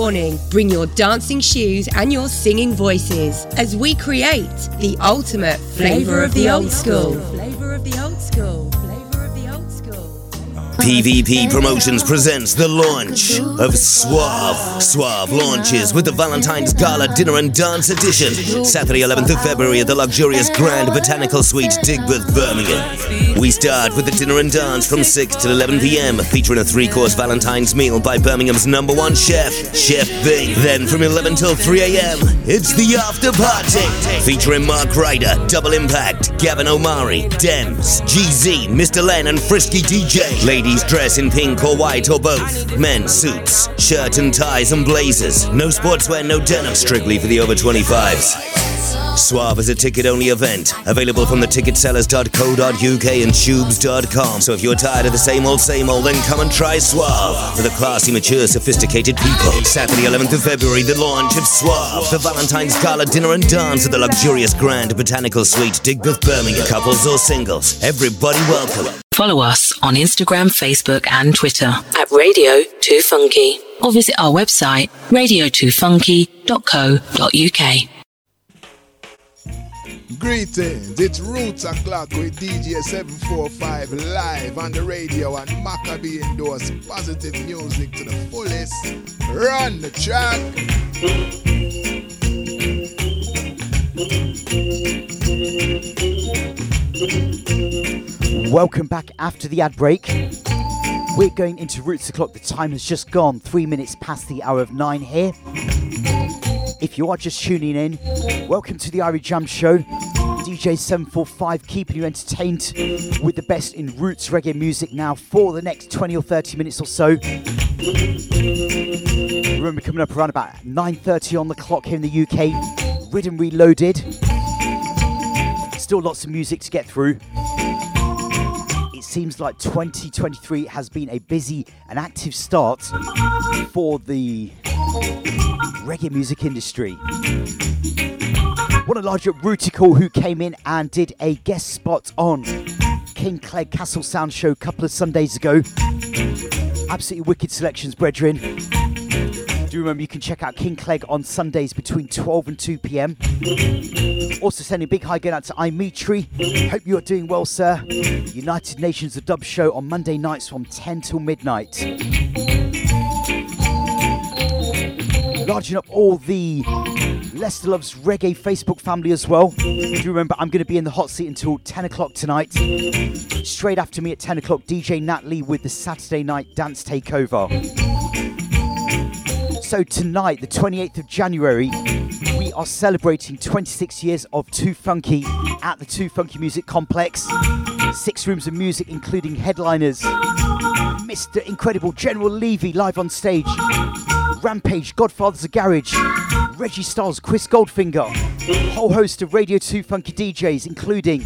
Pre-warning, bring your dancing shoes and your singing voices as we create the ultimate flavor of the old school. Flavor of the old school. PVP Promotions presents the launch of Suave. Suave launches with the Valentine's Gala Dinner and Dance Edition, Saturday 11th of February at the luxurious Grand Botanical Suite, Digbeth, Birmingham. We start with the dinner and dance from 6 till 11 pm, featuring a three course Valentine's meal by Birmingham's number one chef, Chef Bing. Then from 11 till 3 am, it's the after party, featuring Mark Ryder, Double Impact, Gavin Omari, Dems, GZ, Mr. Len, and Frisky DJ. Ladies dress in pink or white or both. Men suits, shirt and ties and blazers. No sportswear, no denim, strictly for the over 25s. Suave is a ticket only event, available from the ticketsellers.co.uk and tubes.com. So if you're tired of the same old, same old, then come and try Suave for the classy, mature, sophisticated people. Saturday, 11th of February, the launch of Suave, the Valentine's Gala dinner and dance at the luxurious Grand Botanical Suite, Digbeth, Birmingham. Couples or singles, everybody welcome. Follow us on Instagram, Facebook, and Twitter at Radio 2 Funky or visit our website radio2funky.co.uk. Greetings, it's Roots O'Clock with DJ 745 live on the radio and Maccabee endorse positive music to the fullest. Run the track. Welcome back after the ad break. We're going into Roots O'Clock. The time has just gone, three minutes past the hour of nine here. If you are just tuning in, welcome to the Irie Jam Show. DJ 745 keeping you entertained with the best in roots reggae music now for the next 20 or 30 minutes or so. Remember coming up around about 9.30 on the clock here in the UK. Rhythm Reloaded. Still lots of music to get through seems like 2023 has been a busy and active start for the reggae music industry. One of larger Rutical who came in and did a guest spot on King Clegg Castle Sound Show a couple of Sundays ago. Absolutely wicked selections, brethren. Do remember you can check out King Clegg on Sundays between 12 and 2 pm. Also sending a big hi going out to Imitri. Hope you are doing well, sir. United Nations The Dub Show on Monday nights from 10 till midnight. Larging up all the Leicester Loves Reggae Facebook family as well. Do remember I'm going to be in the hot seat until 10 o'clock tonight. Straight after me at 10 o'clock, DJ Nat Lee with the Saturday night dance takeover. So tonight, the 28th of January, we are celebrating 26 years of 2 Funky at the 2 Funky Music Complex. Six rooms of music, including headliners, Mr. Incredible General Levy live on stage, Rampage, Godfathers of Garage, Reggie Styles, Chris Goldfinger, whole host of Radio 2 Funky DJs, including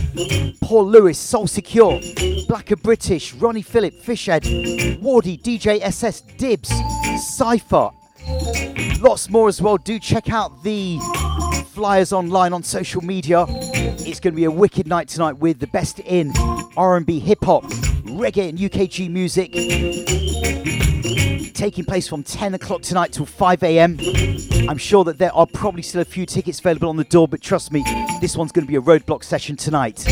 Paul Lewis, Soul Secure, Blacker British, Ronnie Phillip, Fishhead, Wardy, DJ SS, Dibs, Cypher, Lots more as well. Do check out the flyers online on social media. It's going to be a wicked night tonight with the best in R&B, hip hop, reggae, and UKG music. Taking place from 10 o'clock tonight till 5 a.m. I'm sure that there are probably still a few tickets available on the door, but trust me, this one's going to be a roadblock session tonight.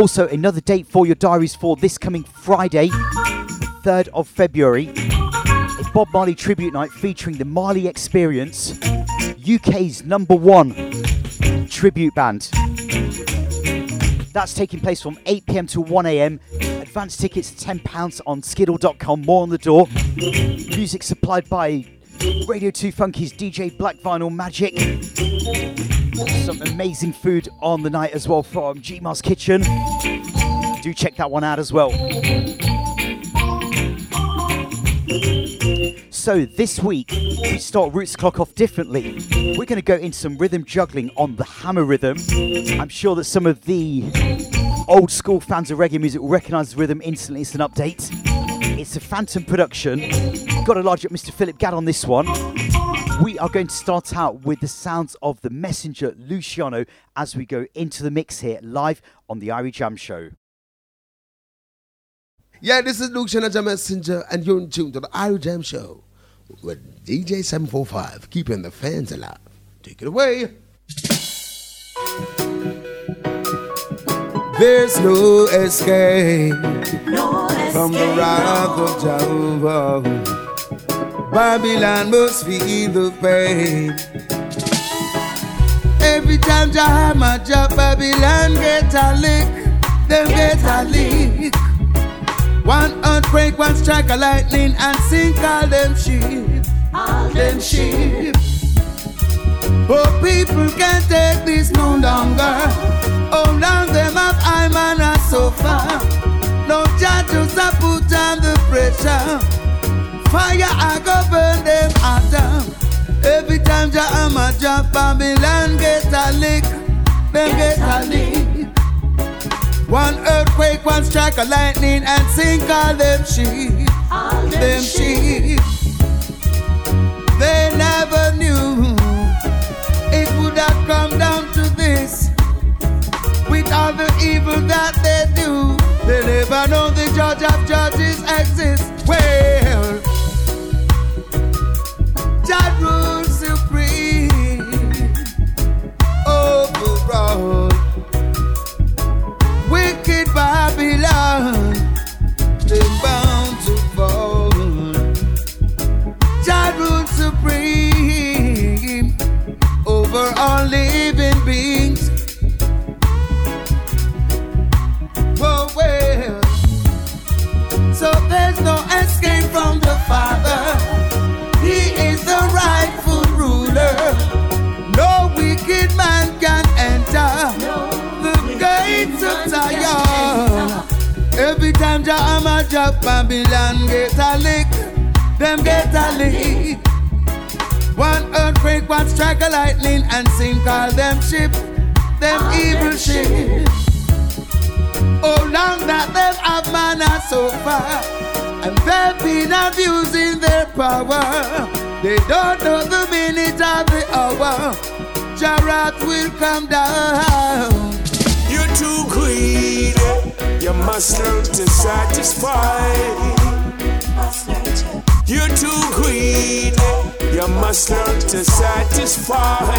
Also, another date for your diaries for this coming Friday, 3rd of February. A Bob Marley tribute night featuring the Marley Experience, UK's number one tribute band. That's taking place from 8 pm to 1 am. Advance tickets £10 on skiddle.com. More on the door. Music supplied by Radio 2 Funky's DJ Black Vinyl Magic. Some amazing food on the night as well from Gmar's Kitchen. Do check that one out as well. So this week we start Roots Clock off differently. We're going to go into some rhythm juggling on the hammer rhythm. I'm sure that some of the old school fans of reggae music will recognise the rhythm instantly. It's an update. It's a Phantom production. Got a large up Mr. Philip Gadd on this one. We are going to start out with the sounds of the messenger Luciano as we go into the mix here live on the Irie Jam Show. Yeah, this is Luciano the Messenger, and you're in tune to the Irie Jam Show with DJ 745, keeping the fans alive. Take it away. There's no escape from the wrath of Jehovah. Babylon must feel the pain. Every time Jah hammer drop, Babylon get a lick, them get a lick. One earthquake, one strike a lightning, and sink all them sheep, all them sheep. But people can't take this no longer. Oh, now them have I'm and a. No judges are put on the pressure. Fire I go burn them out Every time Jah hammer drop Babylon get a lick. Them get a lick. One earthquake, one strike a lightning And sink all them sheep. All Them, them sheep. They never knew It would have come down to this With all the evil that they do They never know the judge of judges exists. Well, Jah rules supreme oh, over all. Wicked Babylon, they bound to fall. Jah rules supreme over all living beings. So there's no escape from the Father. He is the rightful ruler. No wicked man can enter the gates of Zion. Every time Jah drop Babylon get a lick, them get a lick. One earthquake, one strike of lightning, and sink all them ship, them evil ship. Manna so far, and they've been abusing their power. They don't know the minute of the hour. Jarat will come down. You're too greedy. You must learn to satisfy. You're too greedy. You must learn to satisfy.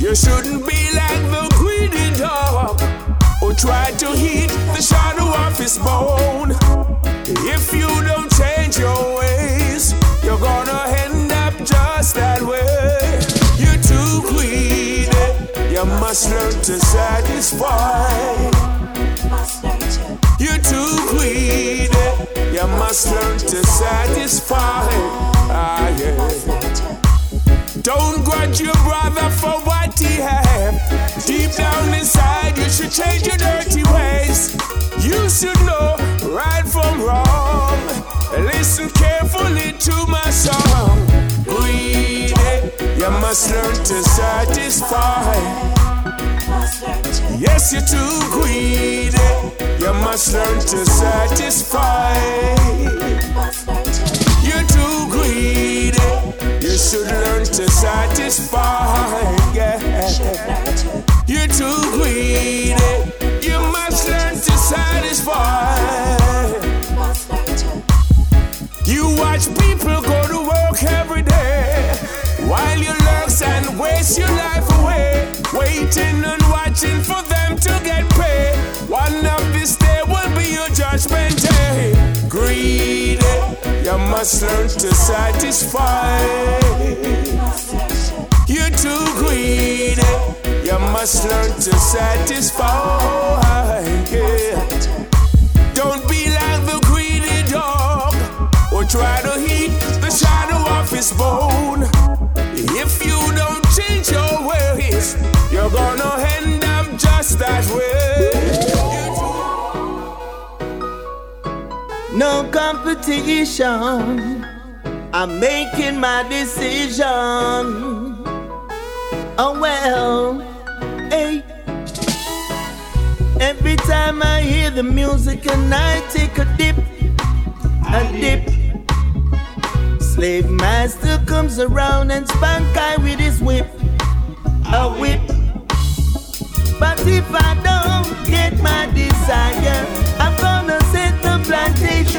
You shouldn't be like the greedy dog tried to eat the shadow of his bone. If you don't change your ways, you're gonna end up just that way. You're too greedy. You must learn to satisfy. You're too greedy. You must learn to satisfy. Ah, yeah. Don't grudge your brother for what he have. Deep down inside, you should change your dirty ways. You should know right from wrong. Listen carefully to my song. Greedy, you must learn to satisfy. Yes, you're too greedy. You must learn to satisfy. You're too greedy. You should learn to satisfy. Yeah. You're too greedy. You must learn to satisfy. You watch people go to work every day while you lurks and waste your life away, waiting and watching for them to get paid. One of this day will be your judgment must learn to satisfy. You're too greedy, you must learn to satisfy. Don't be like the greedy dog or try to eat the shadow of his bone. If you don't change your ways, you're gonna end up just that way. No competition. I'm making my decision. Oh well, hey. Every time I hear the music and I take a dip, a dip. Slave master comes around and spank I with his whip, a whip. But if I don't get my desire,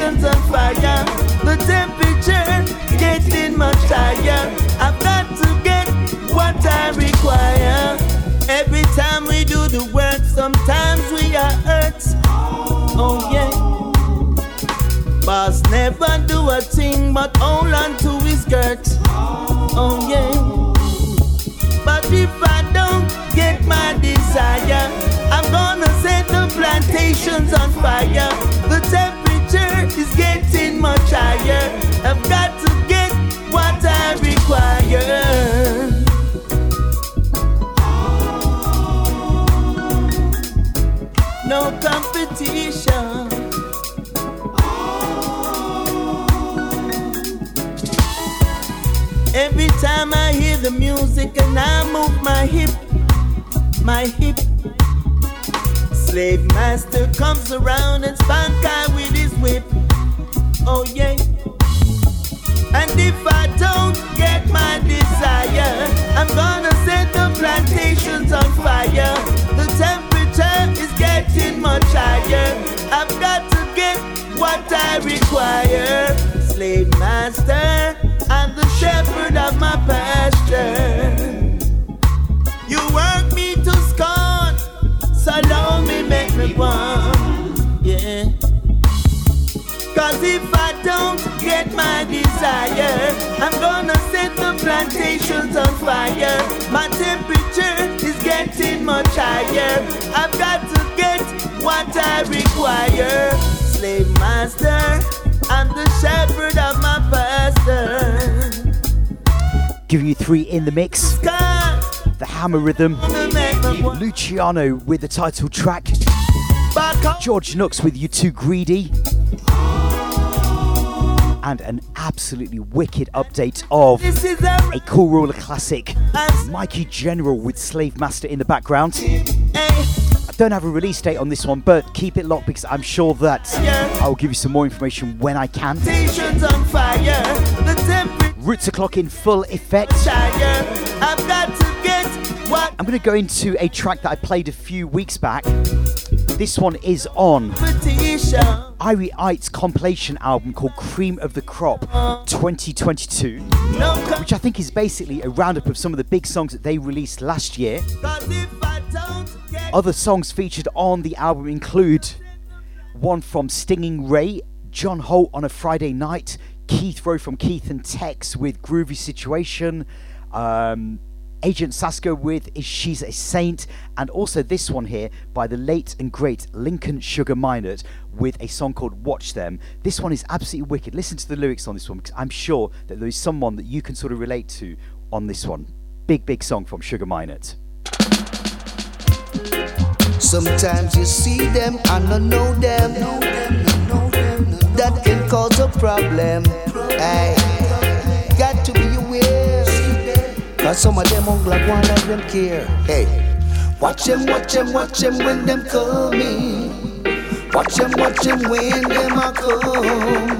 plantations on fire. The temperature getting much higher. I've got to get what I require. Every time we do the work, sometimes we are hurt. Oh yeah. Boss never do a thing but hold on to his skirt. Oh yeah. But if I don't get my desire, I'm gonna set the plantations on fire. The temperature is getting much higher. I've got to get what I require. No competition. Every time I hear the music and I move my hip, my hip. Slave master comes around and spank I with his whip. Oh yeah. And if I don't get my desire, I'm gonna set the plantations on fire. The temperature is getting much higher. I've got to get what I require. Slave master, I'm the shepherd of my pasture. You work me to scorn, so don't me make me one. Cause if I don't get my desire, I'm gonna set the plantations on fire. My temperature is getting much higher. I've got to get what I require. Slave master, I'm the shepherd of my pastor. Giving you three in the mix. The Hammer Rhythm. Luciano with the title track. George Nooks with You Too Greedy. And an absolutely wicked update of a Cool Ruler classic. Mikey General with Slave Master in the background. I don't have a release date on this one, but keep it locked because I'm sure that I'll give you some more information when I can. Stations on fire. The temperature Roots o'clock in full effect. Higher. I've got to get what I'm going to go into a track that I played a few weeks back. This one is on petition. Irie Ites' compilation album called Cream of the Crop 2022, which I think is basically a roundup of some of the big songs that they released last year. Other songs featured on the album include one from Stinging Ray, John Holt on a Friday night, Keith Rowe from Keith and Tex with Groovy Situation, um, Agent Sasko with Is She's a Saint, and also this one here by the late and great Lincoln Sugar Minott with a song called Watch Them. This one is absolutely wicked. Listen to the lyrics on this one because I'm sure that there is someone that you can sort of relate to on this one. Big, big song from Sugar Minott. Sometimes you see them and not know them. That can cause a problem. Aye. Cause some of them won't like one like them care. Hey. Watch them, watch them, watch them when them coming. Watch them, watch them when them are come.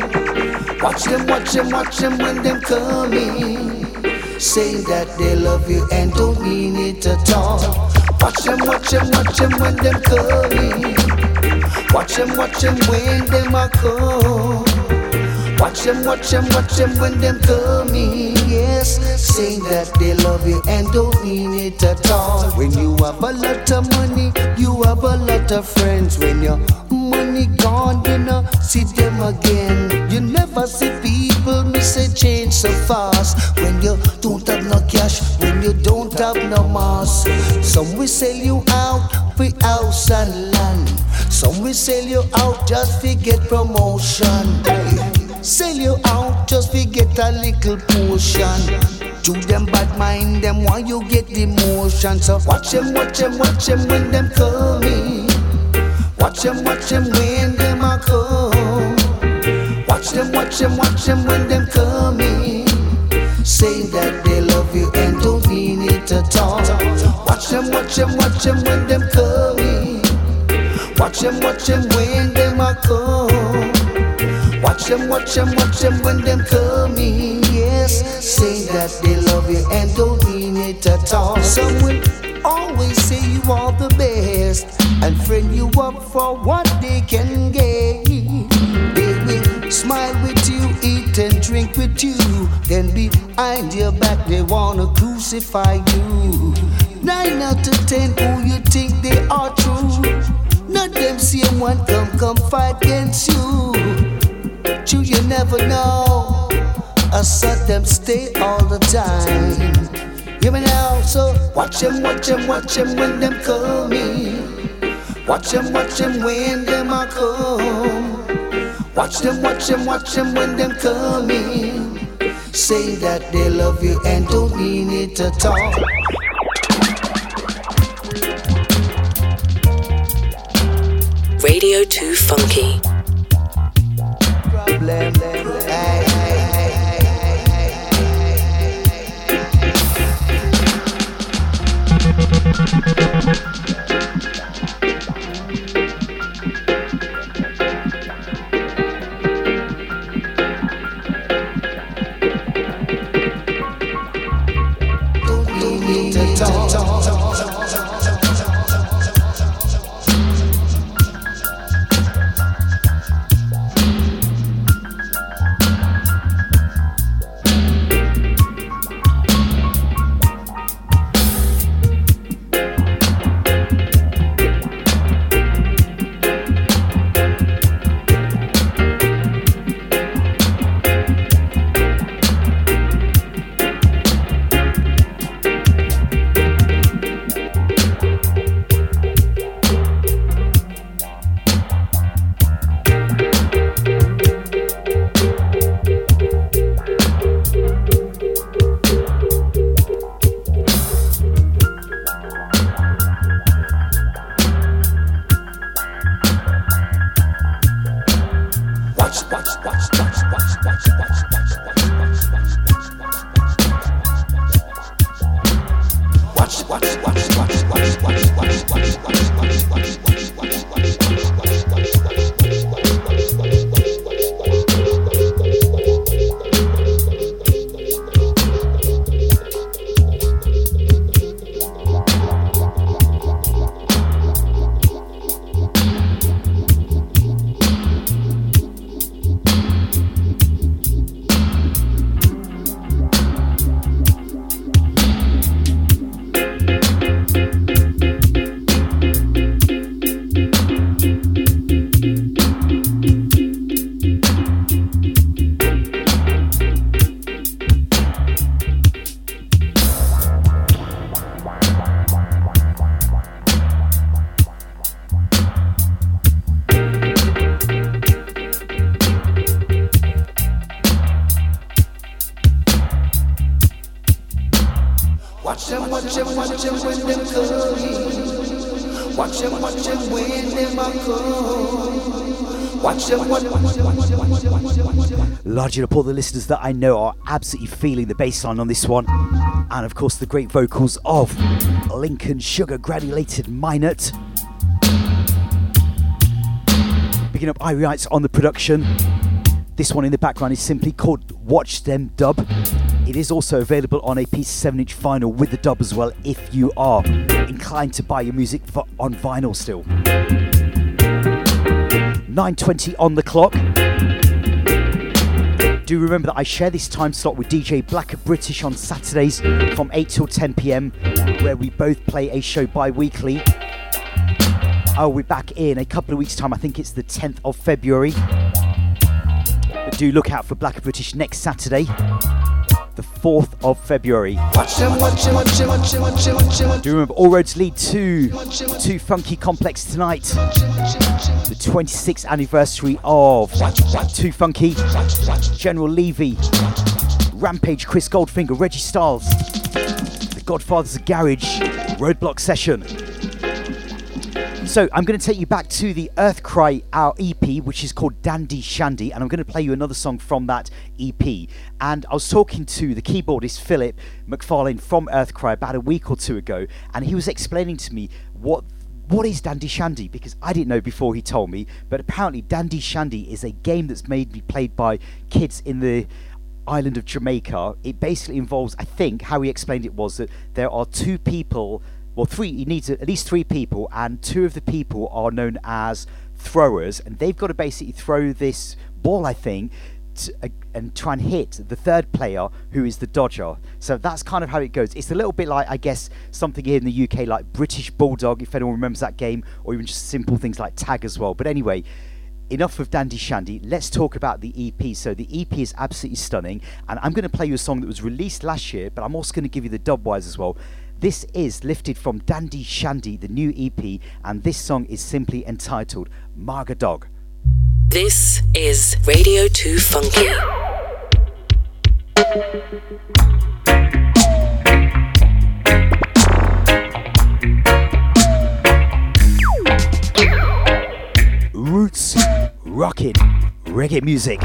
Watch them, watch them, watch them when them coming. Saying that they love you and don't mean it at all. Watch them, watch them, watch them when them coming. Watch them, watch them when them are come. Watch them, watch them, watch them when them coming. Saying that they love you and don't mean it at all. When you have a lot of money, you have a lot of friends. When your money gone, you know, see them again. You never see people miss a change so fast. When you don't have no cash, when you don't have no mass. Some will sell you out for house and land. Some will sell you out just to get promotion. Sell you out just to get a little portion. To them bad mind them while you get the motion. So watch them, watch them, watch them when them coming. Watch them, watch them when them are come. Watch them, watch them, watch them when them coming. Saying that they love you and don't mean it at all. Watch them, watch them, watch them when them coming. Watch them, watch them when them are come. Watch them, watch them, watch them when them coming. Yes, say that they love you and don't mean it at all. Some will always say you are the best and friend you up for what they can gain. They will smile with you, eat and drink with you. Then behind your back they wanna crucify you. Nine out of ten, who you think they are true? Not them same one come come fight against you. True, you never know. I saw them stay all the time. Hear me now, so watch them, watch them, watch them when them coming. Watch them, watch them when them are come. Watch them, watch them, watch them when them coming. Say that they love you and don't mean it at all. Radio 2 Funky. Problem. Aye, don't Largely up all the listeners that I know are absolutely feeling the bass line on this one. And of course, the great vocals of Lincoln Sugar Granulated Minott. Picking up Irie Ites on the production. This one in the background is simply called Watch Them Dub. It is also available on a piece 7 inch vinyl with the dub as well if you are inclined to buy your music on vinyl still. 9.20 on the clock. Do remember that I share this time slot with DJ Black British on Saturdays from 8 till 10 pm, where we both play a show bi weekly. I'll oh, be back in a couple of weeks' time, I think it's the 10th of February. But do look out for Black British next Saturday, the 4th of February. Do remember all roads lead to 2 Funky Complex tonight. The 26th anniversary of 2 Funky, General Levy, Rampage, Chris Goldfinger, Reggie Styles, The Godfathers of Garage, Roadblock Session. So I'm going to take you back to the Earthkry our EP, which is called Dandy Shandy, and I'm going to play you another song from that EP. And I was talking to the keyboardist Philip McFarlane from Earthkry about a week or two ago, and he was explaining to me what what is Dandy Shandy? Because I didn't know before he told me, but apparently Dandy Shandy is a game that's made be played by kids in the island of Jamaica. It basically involves, I think, how he explained it was that there are two people, well, three, he needs at least three people, and two of the people are known as throwers, and they've got to basically throw this ball, I think, to, uh, and try and hit the third player who is the dodger. So that's kind of how it goes. It's a little bit like, I guess, something here in the UK like British Bulldog, if anyone remembers that game, or even just simple things like tag as well. But anyway, enough of Dandy Shandy. Let's talk about the EP. So the EP is absolutely stunning, and I'm going to play you a song that was released last year, but I'm also going to give you the dubwise as well. This is lifted from Dandy Shandy, the new EP, and this song is simply entitled Marga Dog. This is Radio 2 Funky. Roots, rockin', reggae music.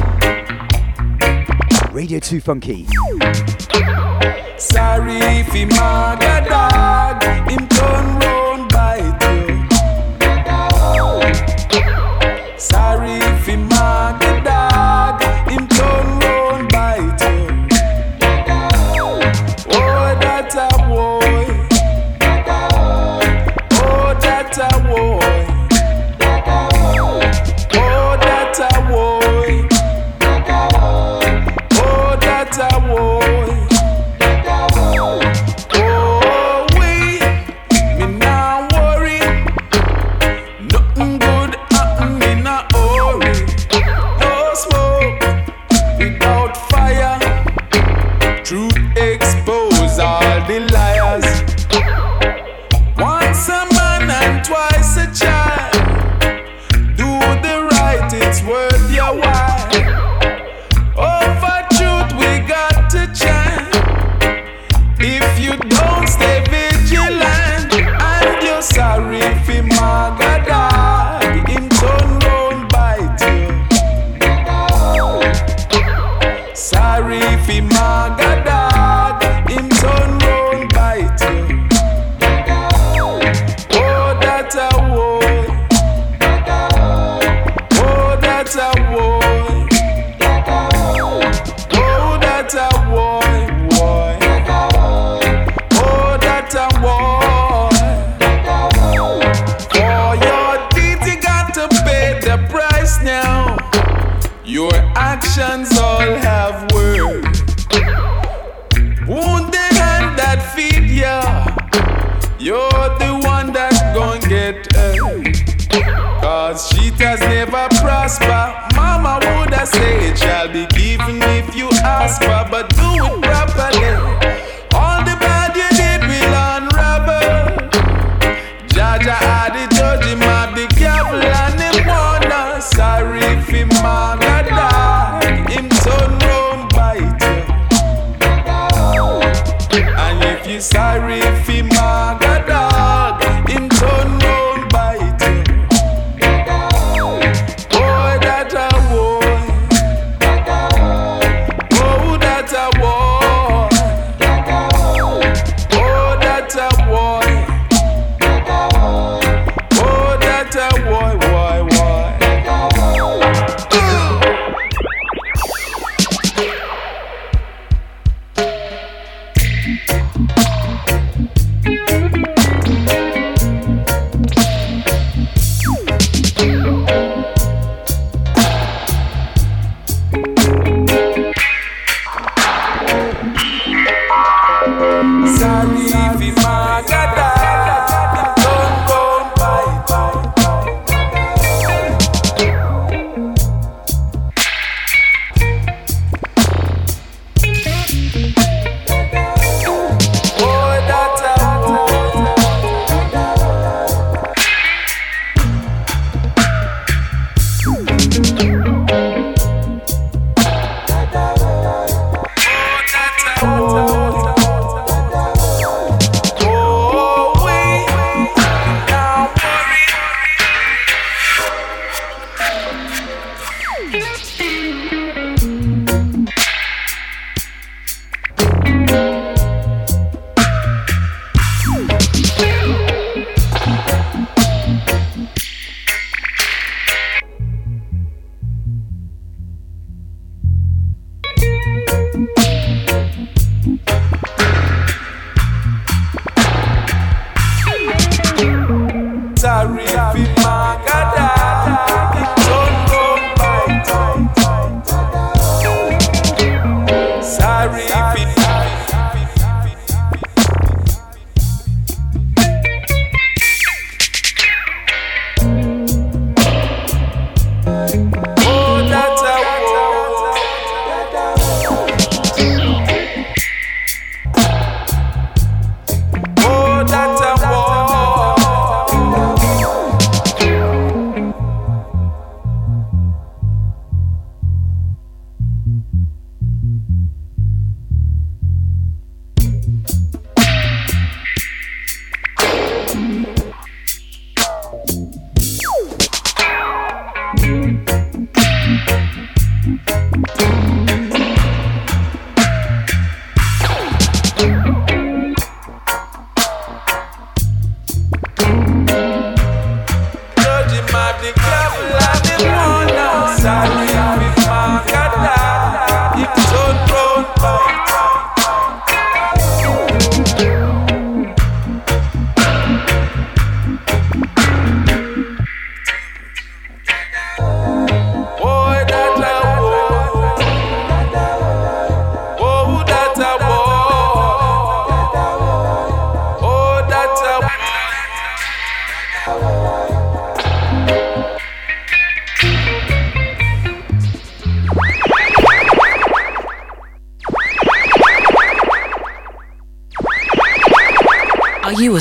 Radio 2 Funky. Sorry if he mad a dog, him turn round bite you. Sorry if he a.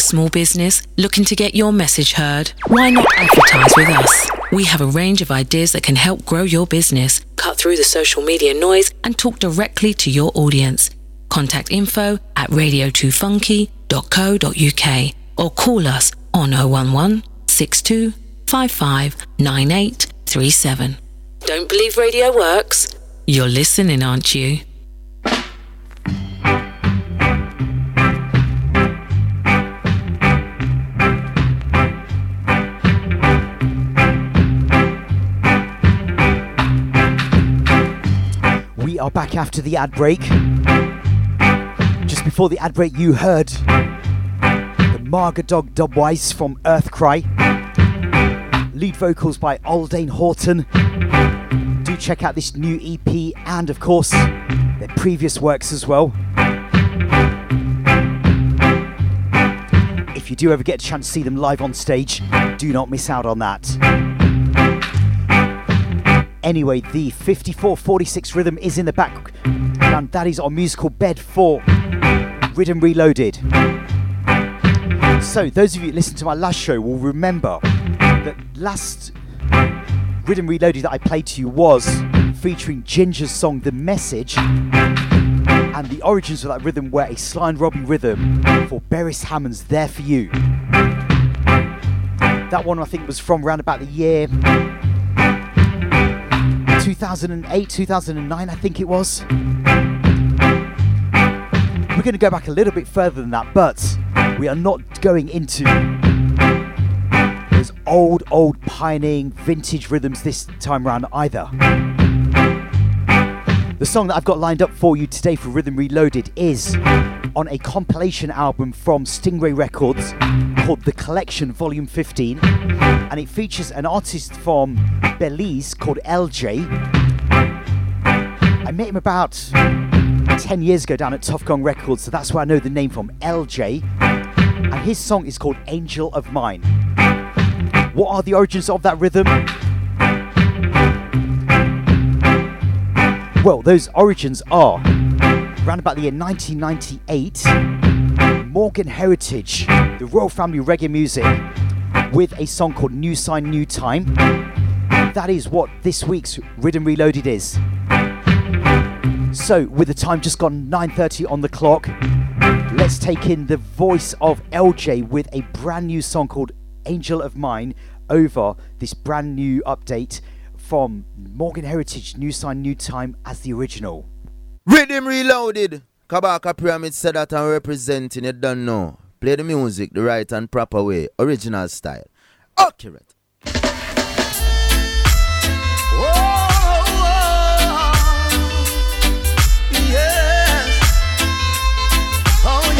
small business looking to get your message heard? Why not advertise with us? We have a range of ideas that can help grow your business, cut through the social media noise, and talk directly to your audience. Contact info at radio2funky.co.uk or call us on 011 62 55 9837. Don't believe radio works? You're listening, aren't you? Are back after the ad break. Just before the ad break, you heard the Margadog Dubwise from Earthkry. Lead vocals by Aldane Horton. Do check out this new EP and, of course, their previous works as well. If you do ever get a chance to see them live on stage, do not miss out on that. Anyway, the 5446 rhythm is in the back, and that is our musical bed for Rhythm Reloaded. So, those of you that listened to my last show will remember that last Rhythm Reloaded that I played to you was featuring Ginger's song The Message, and the origins of that rhythm were a Sly and Robbie rhythm for Beres Hammond's There For You. That one I think was from around about the year 2008, 2009, I think it was. We're going to go back a little bit further than that, but we are not going into those old, old pioneering vintage rhythms this time round either. The song that I've got lined up for you today for Rhythm Reloaded is on a compilation album from Stingray Records called The Collection Volume 15, and it features an artist from Belize called Eljai. I met him about 10 years ago down at Tuff Gong Records, so that's where I know the name from Eljai. And his song is called Angel of Mine. What are the origins of that rhythm? Well, those origins are around about the year 1998. Morgan Heritage, the royal family reggae music, with a song called New Sign, New Time. That is what this week's Rhythm Reloaded is. So, with the time just gone 9:30 on the clock, let's take in the voice of Eljai with a brand new song called Angel of Mine over this brand new update from Morgan Heritage New Sign New Time as the original. Rhythm Reloaded. Kabaka Pyramid said that I'm representing it, don't know. Play the music the right and proper way, original style. Accurate. Oh, oh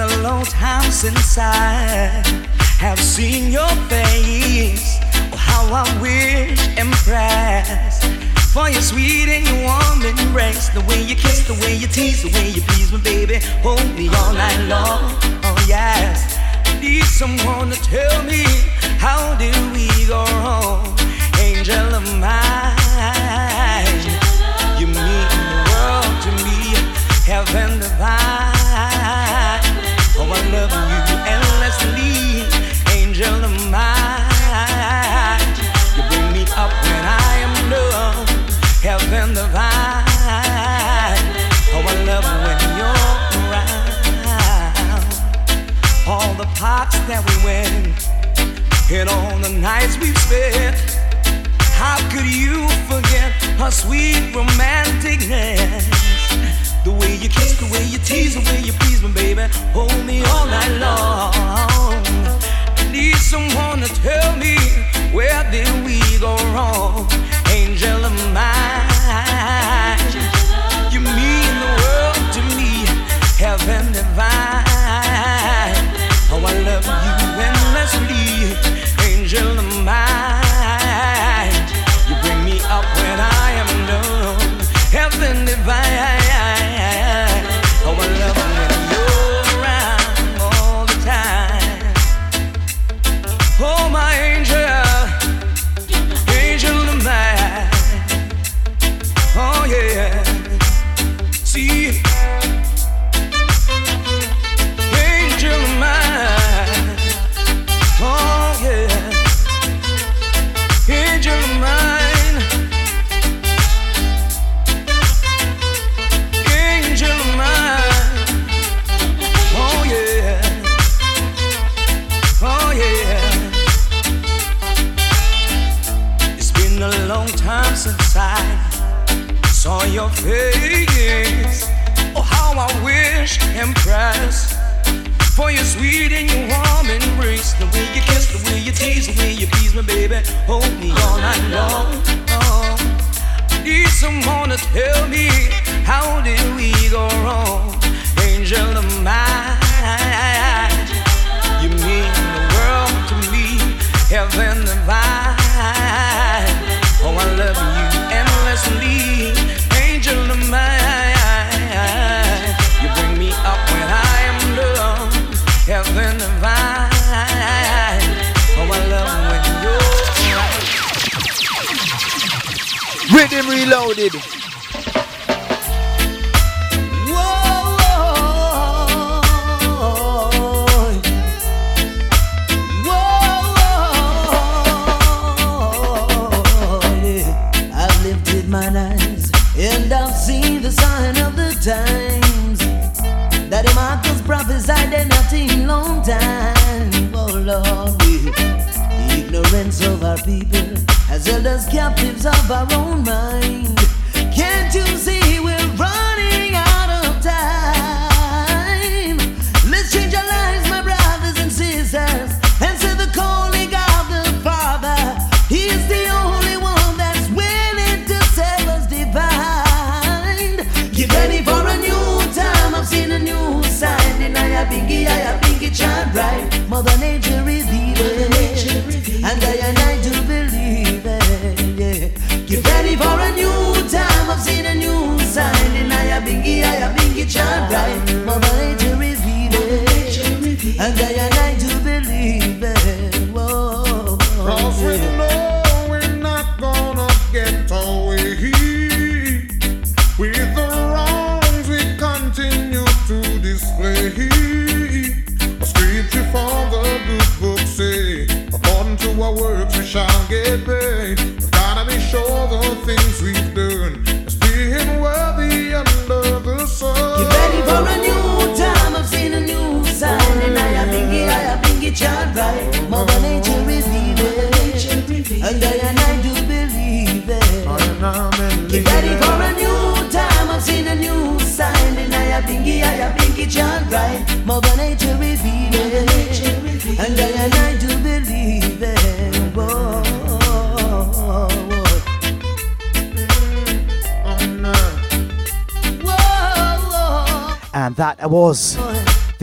a long time since I have seen your face. Oh, how I wish impressed for your sweet and your warm embrace. The way you kiss, the way you tease, the way you please me, baby. Hold me all night long. Oh yes. Need someone to tell me how did we go wrong, angel of mine. You mean the world to me, heaven divine. Oh, I love you Parks that we went, and all the nights we've spent. How could you forget her sweet romanticness? The way you kiss, the way you tease, the way you please me, baby. Hold me all night long. I need someone to tell me where did we go wrong, angel of mine. You mean the world to me, heaven divine. Oh, your face. Oh, how I wish impressed For your sweet and your warm embrace, the way you kiss, the way you tease, the way you please me, baby. Hold me all night long. Oh. I need someone to tell me how did we go wrong, angel of mine. You mean the world to me, heaven divine. Riddim reloaded.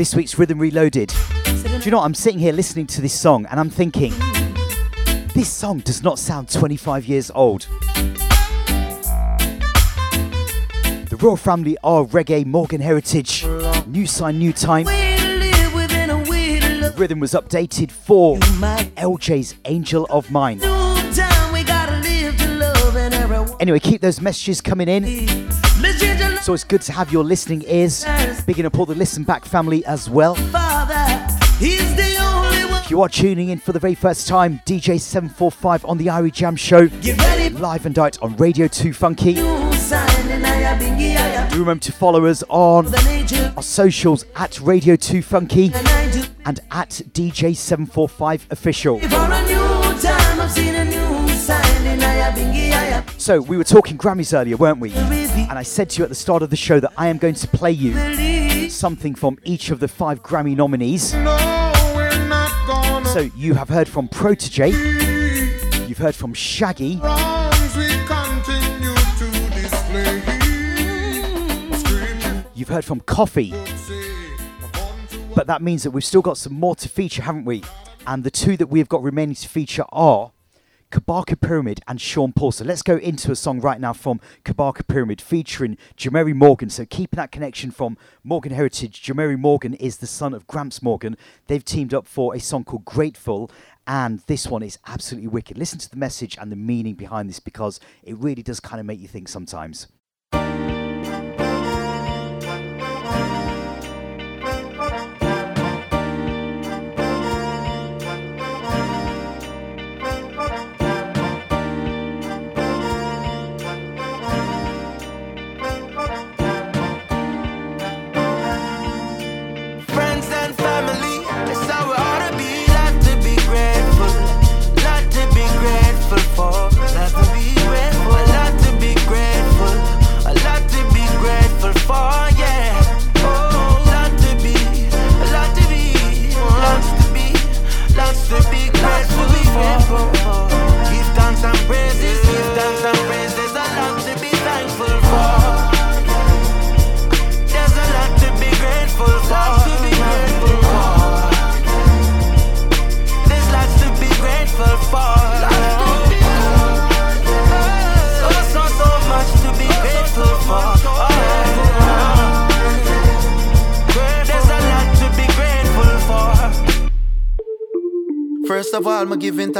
This week's Riddim Reloaded. Do you know what? I'm sitting here listening to this song and I'm thinking, this song does not sound 25 years old. The Royal Family are reggae, Morgan Heritage, new sign, new time. Rhythm was updated for Eljai's Angel of Mine. Anyway, keep those messages coming in. So it's good to have your listening ears. Bigging up all the Listen Back family as well. Father. He's the only one. If you are tuning in for the very first time, DJ 745 on the Irie Jam Show. Live and direct on Radio 2 Funky. New sign and I have bingy, I have Do remember to follow us on our socials at Radio 2 Funky and at DJ 745 Official. For a new time, I've seen a new sign and I have bingy, I have So, we were talking Grammys earlier, weren't we? And I said to you at the start of the show that I am going to play you something from each of the five Grammy nominees. So, you have heard from Protoje, you've heard from Shaggy, you've heard from Koffee. But that means that we've still got some more to feature, haven't we? And the two that we've got remaining to feature are Kabaka Pyramid and Sean Paul. So let's go into a song right now from Kabaka Pyramid featuring Jemere Morgan. So keeping that connection from Morgan Heritage, Jemere Morgan is the son of Gramps Morgan. They've teamed up for a song called Grateful. And this one is absolutely wicked. Listen to the message and the meaning behind this because it really does kind of make you think sometimes.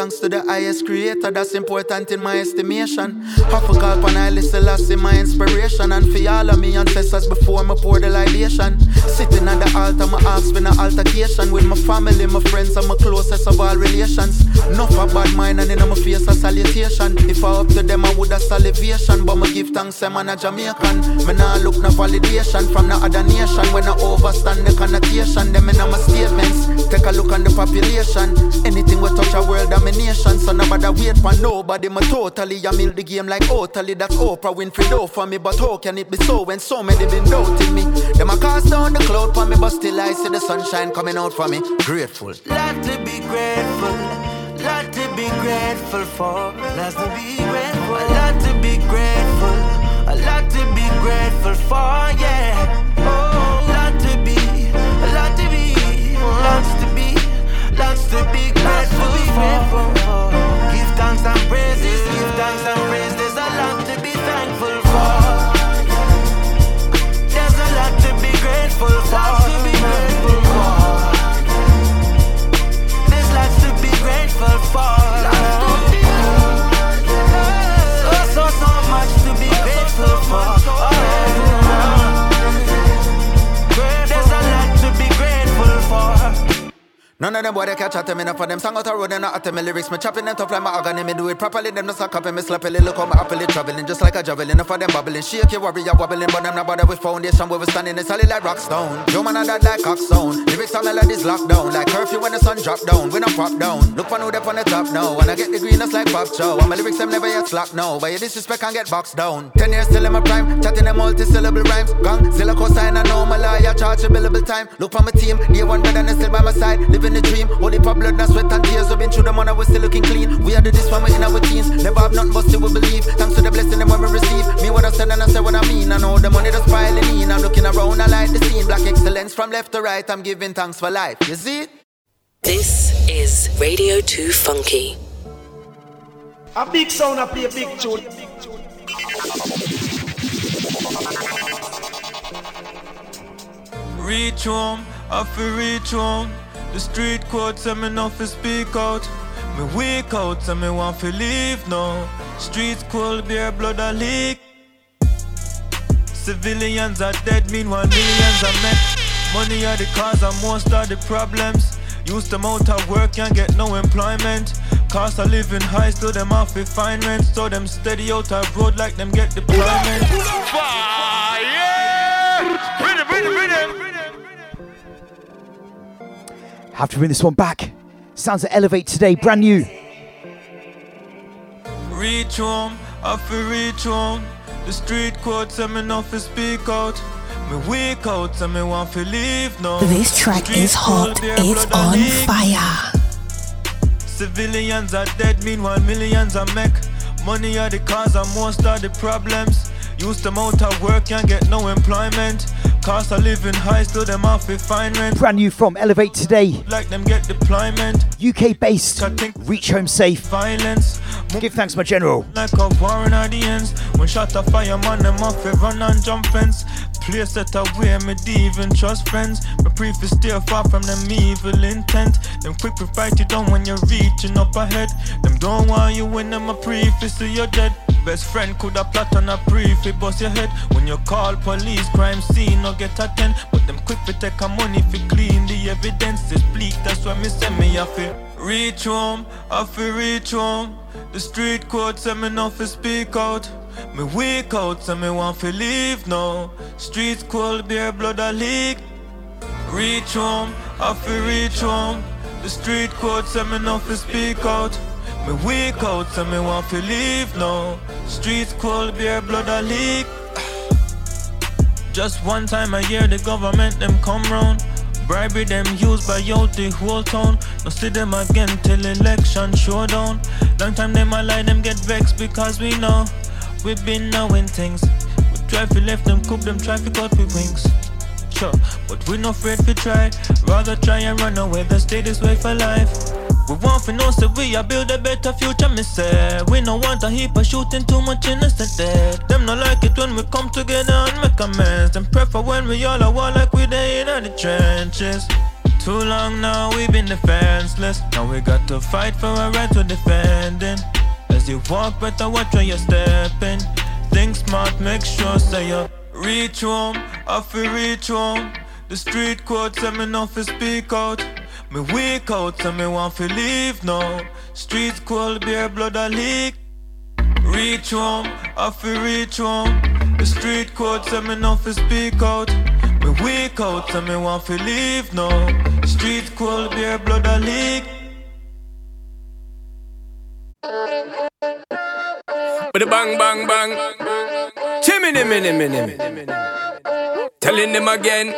Sometimes to the highest creator. That's important in my estimation. Half a call I listen last in my inspiration. And for all of me ancestors before me pour the libation. Sitting at the altar, my ask for an altercation with my family, my friends, and my closest of all relations. Enough a bad mind and in my face a salutation. If I up to them, I would have salivation. But my give thanks, I'm a Jamaican. Me nah look no validation from the other nation. When I overstand the connotation, them in my statements. Take a look on the population. Anything we touch a world domination. So nobody wait for nobody. Me totally, I mill the game like totally. That's Oprah Winfrey do for me. But how can it be so when so many been doubting me? Them a cast down the cloud for me, but still I see the sunshine coming out for me. Grateful. Lot to be grateful, lot to be grateful for, lot to be grateful, a lot to be grateful, a lot to be grateful for, yeah. Oh, lot to be, a lot to be, lots to be, lots to be grateful for. Give thanks and praises, give thanks and praise. There's a lot to be thankful for. There's a lot to be grateful for. None of them boy they catch at me, enough for them song out the road and not at me lyrics. Me chopping them tough like my agony, me do it properly. Them no suck up and me sloppily. Look how my happily traveling, just like a javelin. Enough for them bubbling, shake your warrior wobbling, but I'm not bother with foundation. Where we standing, it's solid like rock stone. Yo man, I that like cockstone. Lyrics and melodies locked down, like curfew when the sun drop down. We not pop down. Look for who they on the top now. When I get the green, like pop show. And my lyrics them never yet slack no. But you disrespect and get boxed down. Ten years still in my prime, chatting them multi-syllable rhymes. Gang, still a cosign, I know my lawyer charge a billable time. Look for my team, day one better than still by my side. Living the dream, only pop blood, and sweat and tears. We've been through the money, we still looking clean. We are the this one, we in our teens. Never have nothing but still we believe. Thanks to the blessing them when we receive. Me what I said and I say what I mean. I know the money that's piling in. I'm looking around, I like the scene. Black excellence from left to right. I'm giving thanks for life. You see? This is Radio 2 Funky. A big sound, I play a big tune. Reach home, I feel reach home. The street code tell me not to speak out. Me wake out and me want to leave now. Streets cold, beer blood a leak. Civilians are dead, meanwhile millions are met. Money are the cause of most of the problems. Used them out of work, can't get no employment. Cost of living high, still them off with fine rent. So them steady out of road like them get deployment. Fire! Rhythm, rhythm, rhythm. Have to bring this one back. Sounds at Elevate today, brand new. Reach home, I feel reach home. The street code tell me not to speak out. Me wake out and me want to leave now. This track Street is hot. It's on fire. Civilians are dead, meanwhile millions are make. Money are the cause of most of the problems. Used them out of work, can't get no employment. Cost of living high, still them off with fine rent. Brand new from Elevate today. Like them get deployment. UK based. Reach home safe. Violence. Give thanks, my general. Like a war in the ends. When shot a fireman, them off they run and jump fence. Place that away, me dey even trust friends. My prefer stay far from them evil intent. Them quick to fight you down when you're reaching up ahead. Them don't want you when them a preface to you're dead. Best friend could have plot on a pre bust your head. When you call police, crime scene no get attend. But them quick to take a money fi clean the evidence. It's bleak, that's why me send me have to reach home. I fi reach home. The street code say me not fi speak out. Me wake out and me want fi leave now. Streets cold, beer blood a leak. Reach home, I fi reach home. The street code say me not fi speak out. Me wake out and me want fi leave now. Streets cold, beer blood a leak. Just one time a year the government them come round. Bribery them used by out the whole town. No see them again till election showdown. Long time them a them get vexed because we know we been knowing things. We try to left them cook them try to cut with wings. But we no afraid to try. Rather try and run away than stay this way for life. We want to know so we a build a better future, me say. We no want a heap of shooting too much innocent dead. Them no like it when we come together and make amends. Them prefer when we all are war like we there in the trenches. Too long now we've been defenseless. Now we got to fight for our right to defending. As you walk, better watch where you're stepping. Think smart, make sure say you reach home. I feel reach home. The street code tell me not to speak out. Me weak out, tell me want to leave now. Streets cold, beer blood a leak. Reach home, I feel reach home. The street code tell me not to speak out. Me weak out, tell me want to leave now. Street cold, beer blood a leak. With a bang, bang, bang. Chimney, minnie. Telling them again.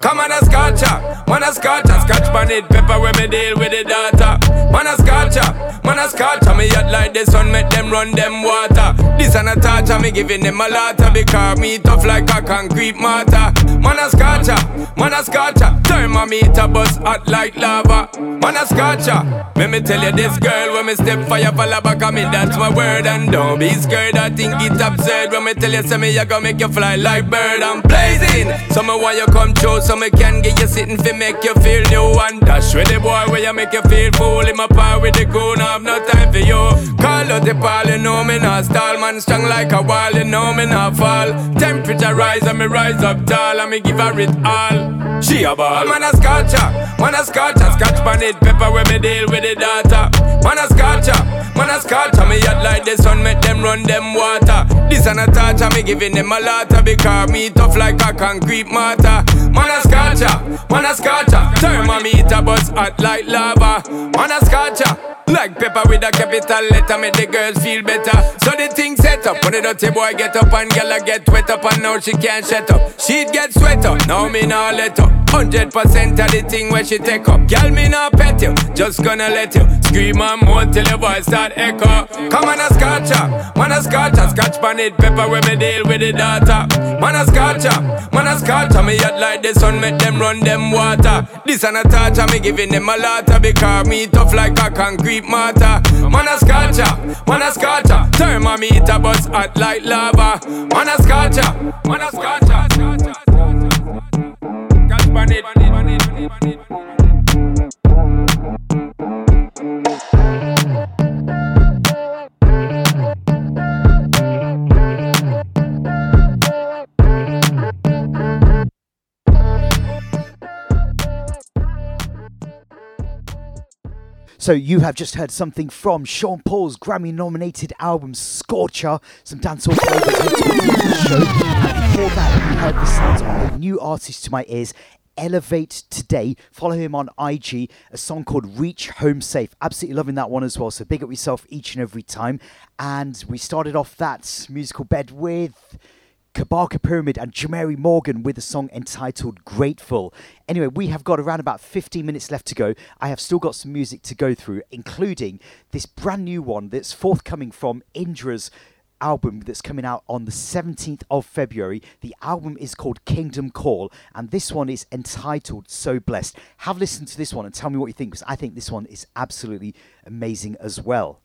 Come on a scotcha, man a scotcha, scotch it, pepper when me deal with the data. Man a scotcha, man a scotcha, me yacht like the sun, make them run them water. This an a torture, me giving them a lot because me tough like a concrete mortar. Man a scotcha, man a scotcha, thermometer bust hot like lava. Man a scotcha, let me tell you this girl when me step fire for lava, come me that's my word and don't be scared. I think it's absurd when me tell you say me I gonna make you fly like bird. I'm blazing, so me want you come true so me can get you sitting fi make you feel new and dash with the boy where you make you feel fool. In my power with the crew, now have no time for you. Call out the ball, you know me not stall, man strong like a wall, you know me not fall. Temperature rise and me rise up tall, and me give her it all. She a ball, man a scotcha, man a scotcha, scotch pan it, pepper when me deal with the data. Man a scotcha, man a scotcha, me yacht like the sun, make them run them water. This an a touch, me giving them a lot because me tough like a concrete mortar. Man a scotcha, man a scotcha, thermometer bust hot like lava. Man a scotcha, like pepper with a capital letter, make the girls feel better. So the thing set up, when the dirty boy get up and gyal a get wet up and now she can't shut up. She'd get sweat up, now me nah let up. Hundred percent of the thing where she take up. Girl, me nah pet you, just gonna let you scream and moan till your voice start echo. Come on a scotcha, man a scotcha, scotch it, pepper when me deal with the data. Man a scotcha, man a scotcha, me yacht like the sun, make them run them water. This an a touch, me giving them a lot because me tough like a concrete mortar. Man a scotcha, man a scotcha, thermometer bust hot like lava. Man a scotcha, man a scotcha. So you have just heard something from Sean Paul's Grammy-nominated album Scorcher, some dancehall flavors before that, we heard the sounds of a new artist to my ears, Elevate Today. Follow him on IG, a song called Reach Home Safe. Absolutely loving that one as well. So big up yourself each and every time. And we started off that musical bed with. Kabaka Pyramid and Jemere Morgan with a song entitled Grateful. Anyway, we have got around about 15 minutes left to go. I have still got some music to go through, including this brand new one that's forthcoming from Indra's album that's coming out on the 17th of February. The album is called Kingdom Call, and this one is entitled So Blessed. Have listened to this one and tell me what you think, because I think this one is absolutely amazing as well.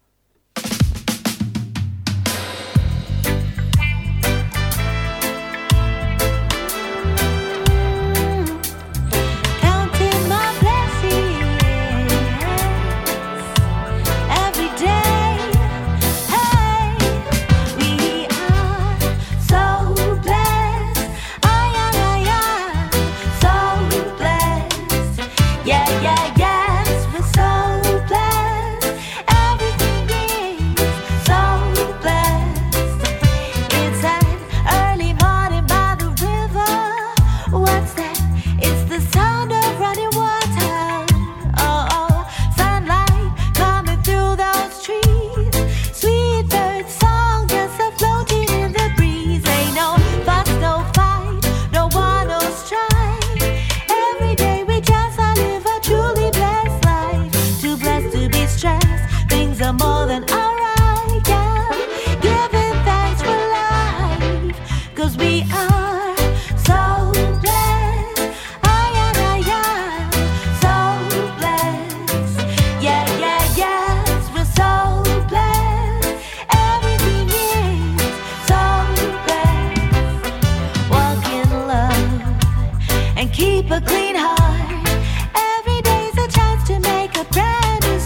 a clean heart. Every day's a chance to make a brand new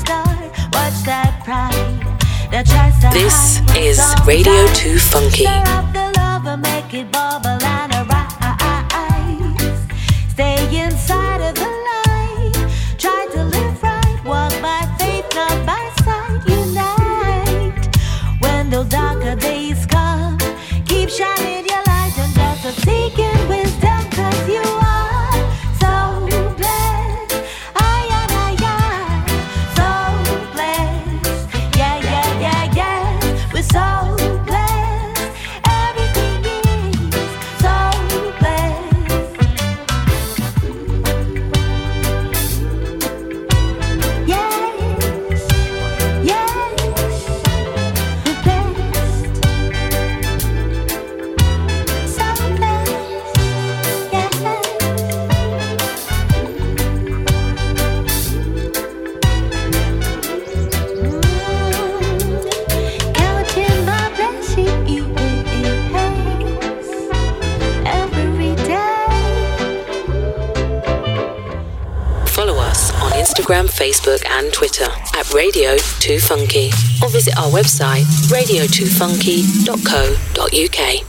This is Radio 2 Funky. Facebook, and Twitter at Radio 2 Funky or visit our website radio2funky.co.uk.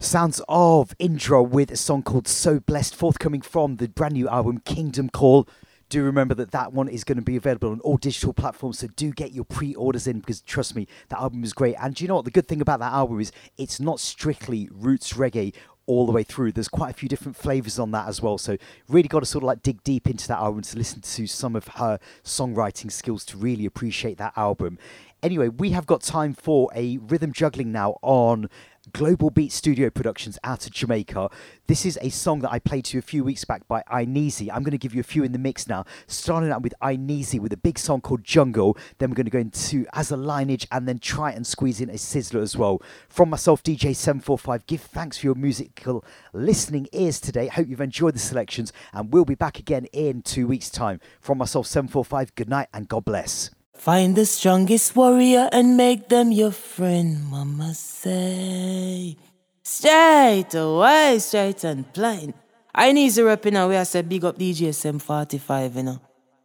Sounds of intro with a song called So Blessed, forthcoming from the brand new album Kingdom Call. Do remember that that one is going to be available on all digital platforms, so do get your pre orders in because trust me, that album is great. And you know what? The good thing about that album is it's not strictly roots reggae all the way through. There's quite a few different flavors on that as well. So really got to sort of like dig deep into that album to listen to some of her songwriting skills to really appreciate that album. Anyway, we have got time for a rhythm juggling now on Global Beat Studio Productions out of Jamaica. This is a song that I played to you a few weeks back by Inezi. I'm going to give you a few in the mix now. Starting out with Inezi with a big song called Jungle. Then we're going to go into Aza Lineage and then try and squeeze in a Sizzla as well. From myself, DJ745, give thanks for your musical listening ears today. Hope you've enjoyed the selections and we'll be back again in two weeks' time. From myself, 745, good night and God bless. Find the strongest warrior and make them your friend, mama say. Straight away, straight and plain. I need to rep in a way I said big up DJ SM45, you know.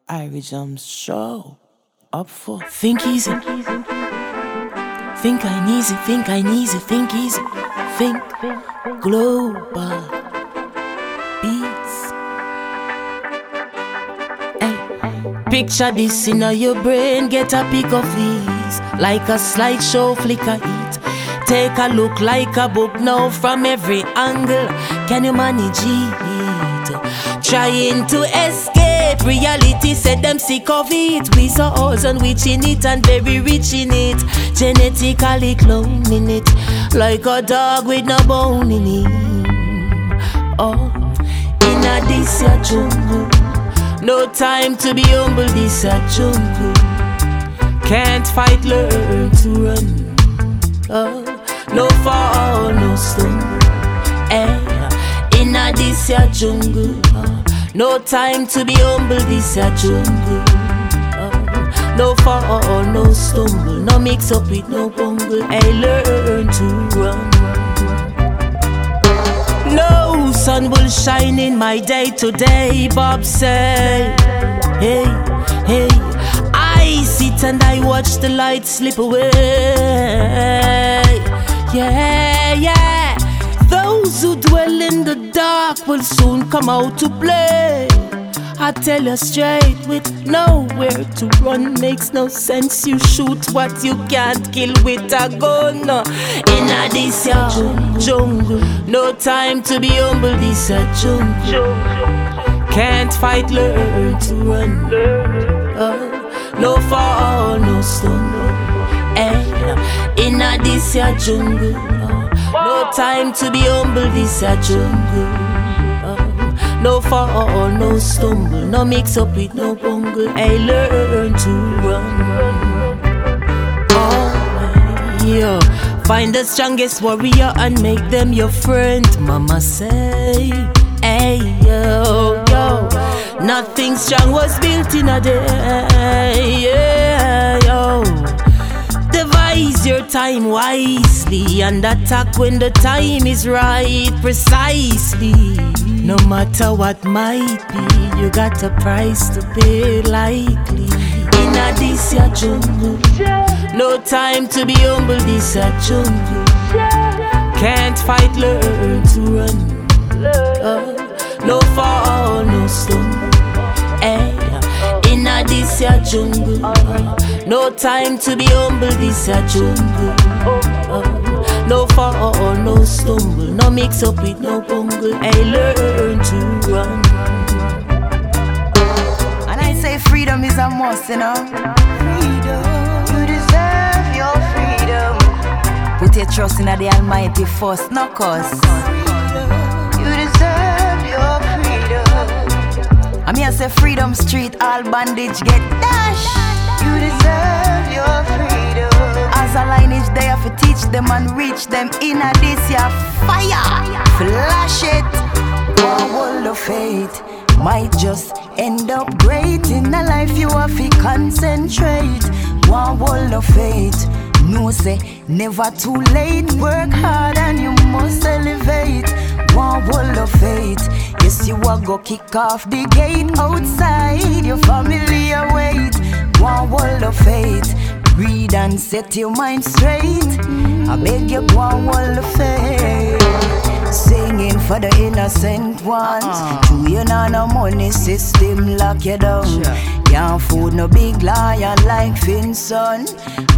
Irie Jam Show. Up for Think easy. Think I easy, think I easy, think easy. Think global Picture this in your brain, get a pic of these. Like a slideshow, flicker it. Take a look like a book now from every angle. Can you manage it? Trying to escape reality, said them sick of it. We saw us and witch in it and very rich in it. Genetically cloning it. Like a dog with no bone in it. Oh, in a this your jungle. No time to be humble, this a jungle. Can't fight, learn to run. Oh, no fall, no stone. Eh, in a this a jungle. Oh, no time to be humble, this a jungle. Oh, no fall, no stumble. No mix up with no bungle. I learn to run. Sun will shine in my day today, Bob say. Hey, hey, I sit and I watch the light slip away. Yeah, yeah. Those who dwell in the dark will soon come out to play. I tell you straight, with nowhere to run makes no sense. You shoot what you can't kill with a gun. In a this ya jungle, no time to be humble. This a jungle. Can't fight, learn to run. Oh, no fall, no stumble. Eh, in a this ya jungle. oh, no time to be humble. This a jungle. No fall, no stumble, no mix up with no bungle. I learn to run. Oh, yeah. Find the strongest warrior and make them your friend. Mama say, hey, yo, yo. Nothing strong was built in a day. Yeah, yo. Devise your time wisely and attack when the time is right, precisely. No matter what might be, you got a price to pay likely. In a this your jungle, No time to be humble, this a jungle. Can't fight, learn to run. Uh, no fall, no stumble. Hey, in a this a jungle. No time to be humble, this a jungle. No fall, or no stumble. No mix up with no bungle. I learn to run. And I say freedom is a must, you know. Freedom. You deserve your freedom. Put your trust in the Almighty first, no cause. You deserve your freedom. I mean, I say freedom street, all bandage get dash. You deserve your freedom. Aza Lineage there for teach them and reach them in a this year fire. Flash it. One wall of faith might just end up great in a life you have to concentrate. One wall of faith. No say never too late. Work hard and you must elevate. One wall of faith. Yes, you are go kick off the gate outside. Your family await. One wall of faith. Read and set your mind straight. I beg you, one wall of faith. Singing for the innocent ones. True, you know no money system lock you down. Can't food no big liar like Finson.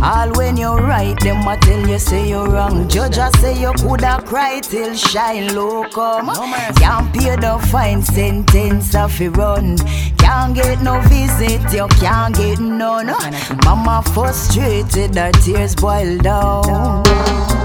All when you're right, them a tell you say you're wrong. Judge a say you coulda cry till shine low come. Can't pay the fine sentence of a run. Can't get no visit, you can't get none. Mama frustrated, her tears boil down.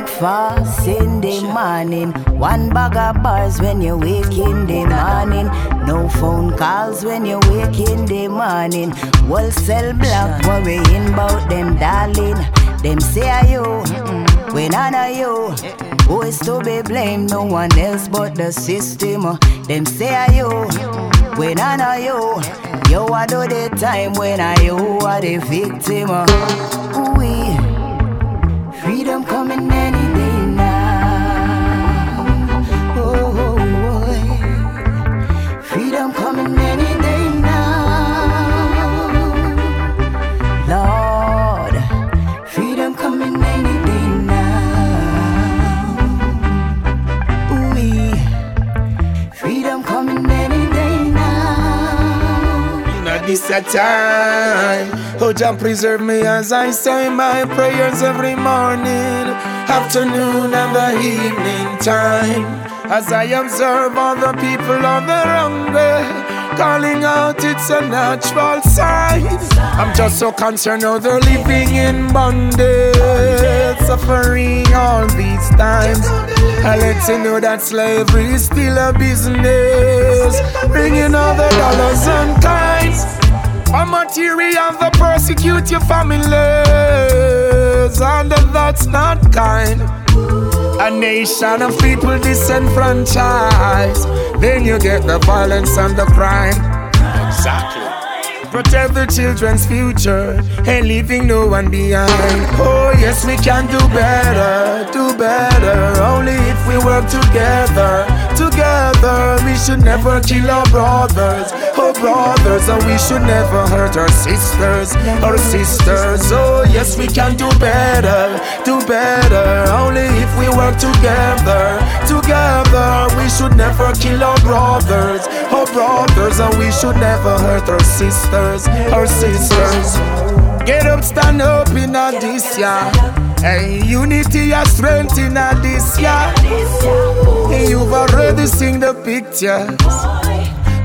Breakfast in the morning. One bag of bars when you wake in the morning. No phone calls when you wake in the morning. Wholesale black worrying about them, darling. Them say are you, when I know you. Who is to be blamed? No one else but the system. Them say are you, when I know you. You are the time when I you are the victim. Ooh, freedom coming any this a time. Oh, Jah preserve me as I say my prayers every morning, afternoon, and the evening time. As I observe all the people on the wrong way, calling out it's a natural sign. I'm just so concerned how they're living in bondage, suffering all these times. I let you know that slavery is still a business, bringing all the dollars and kinds. A material that persecute your families, and that's not kind. A nation of people disenfranchised, then you get the violence and the crime. Exactly. Protect the children's future and leaving no one behind. Oh, yes, we can do better, do better. Only if we work together. Together, we should never kill our brothers, oh brothers, and we should never hurt our sisters, our sisters. Oh, yes, we can do better, do better. Only if we work together. Together, we should never kill our brothers, oh brothers, and we should never hurt our sisters, our sisters. Get up, stand up in a this year. Hey, unity and strength in a this year. You've already seen the pictures.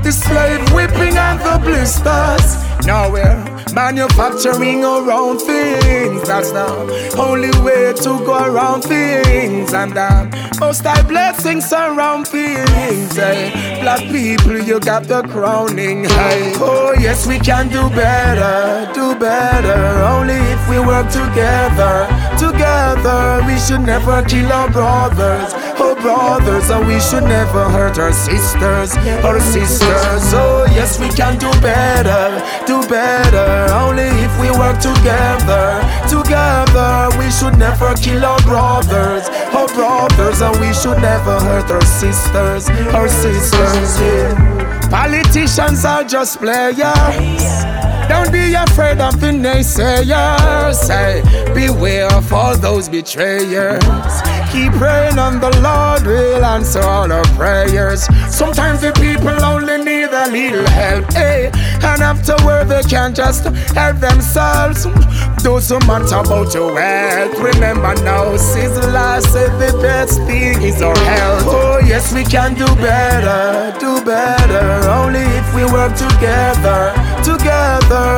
The slave whipping and the blisters. Now we're manufacturing own things. That's the only way to go around things. And um, most high blessings around things. Hey. Black people, you got the crowning. Hey. Oh, yes, we can do better, do better. Only if we work together. Together, we should never kill our brothers. Oh, brothers, and we should never hurt our sisters. Our sisters. Oh, yes, we can do better, do better. Only if we work together. Together, we should never kill our brothers. Our brothers, and we should never hurt our sisters. Our sisters, yeah. Politicians are just players. Don't be afraid of the naysayers. Say, beware of all those betrayers. Keep praying on the Lord will answer all our prayers. Sometimes the people only need a little help, hey. And afterward they can't just help themselves. Those who matter about your wealth, remember now, Sizzla said the best thing is our health. Oh yes, we can do better, do better. Only if we work together, together.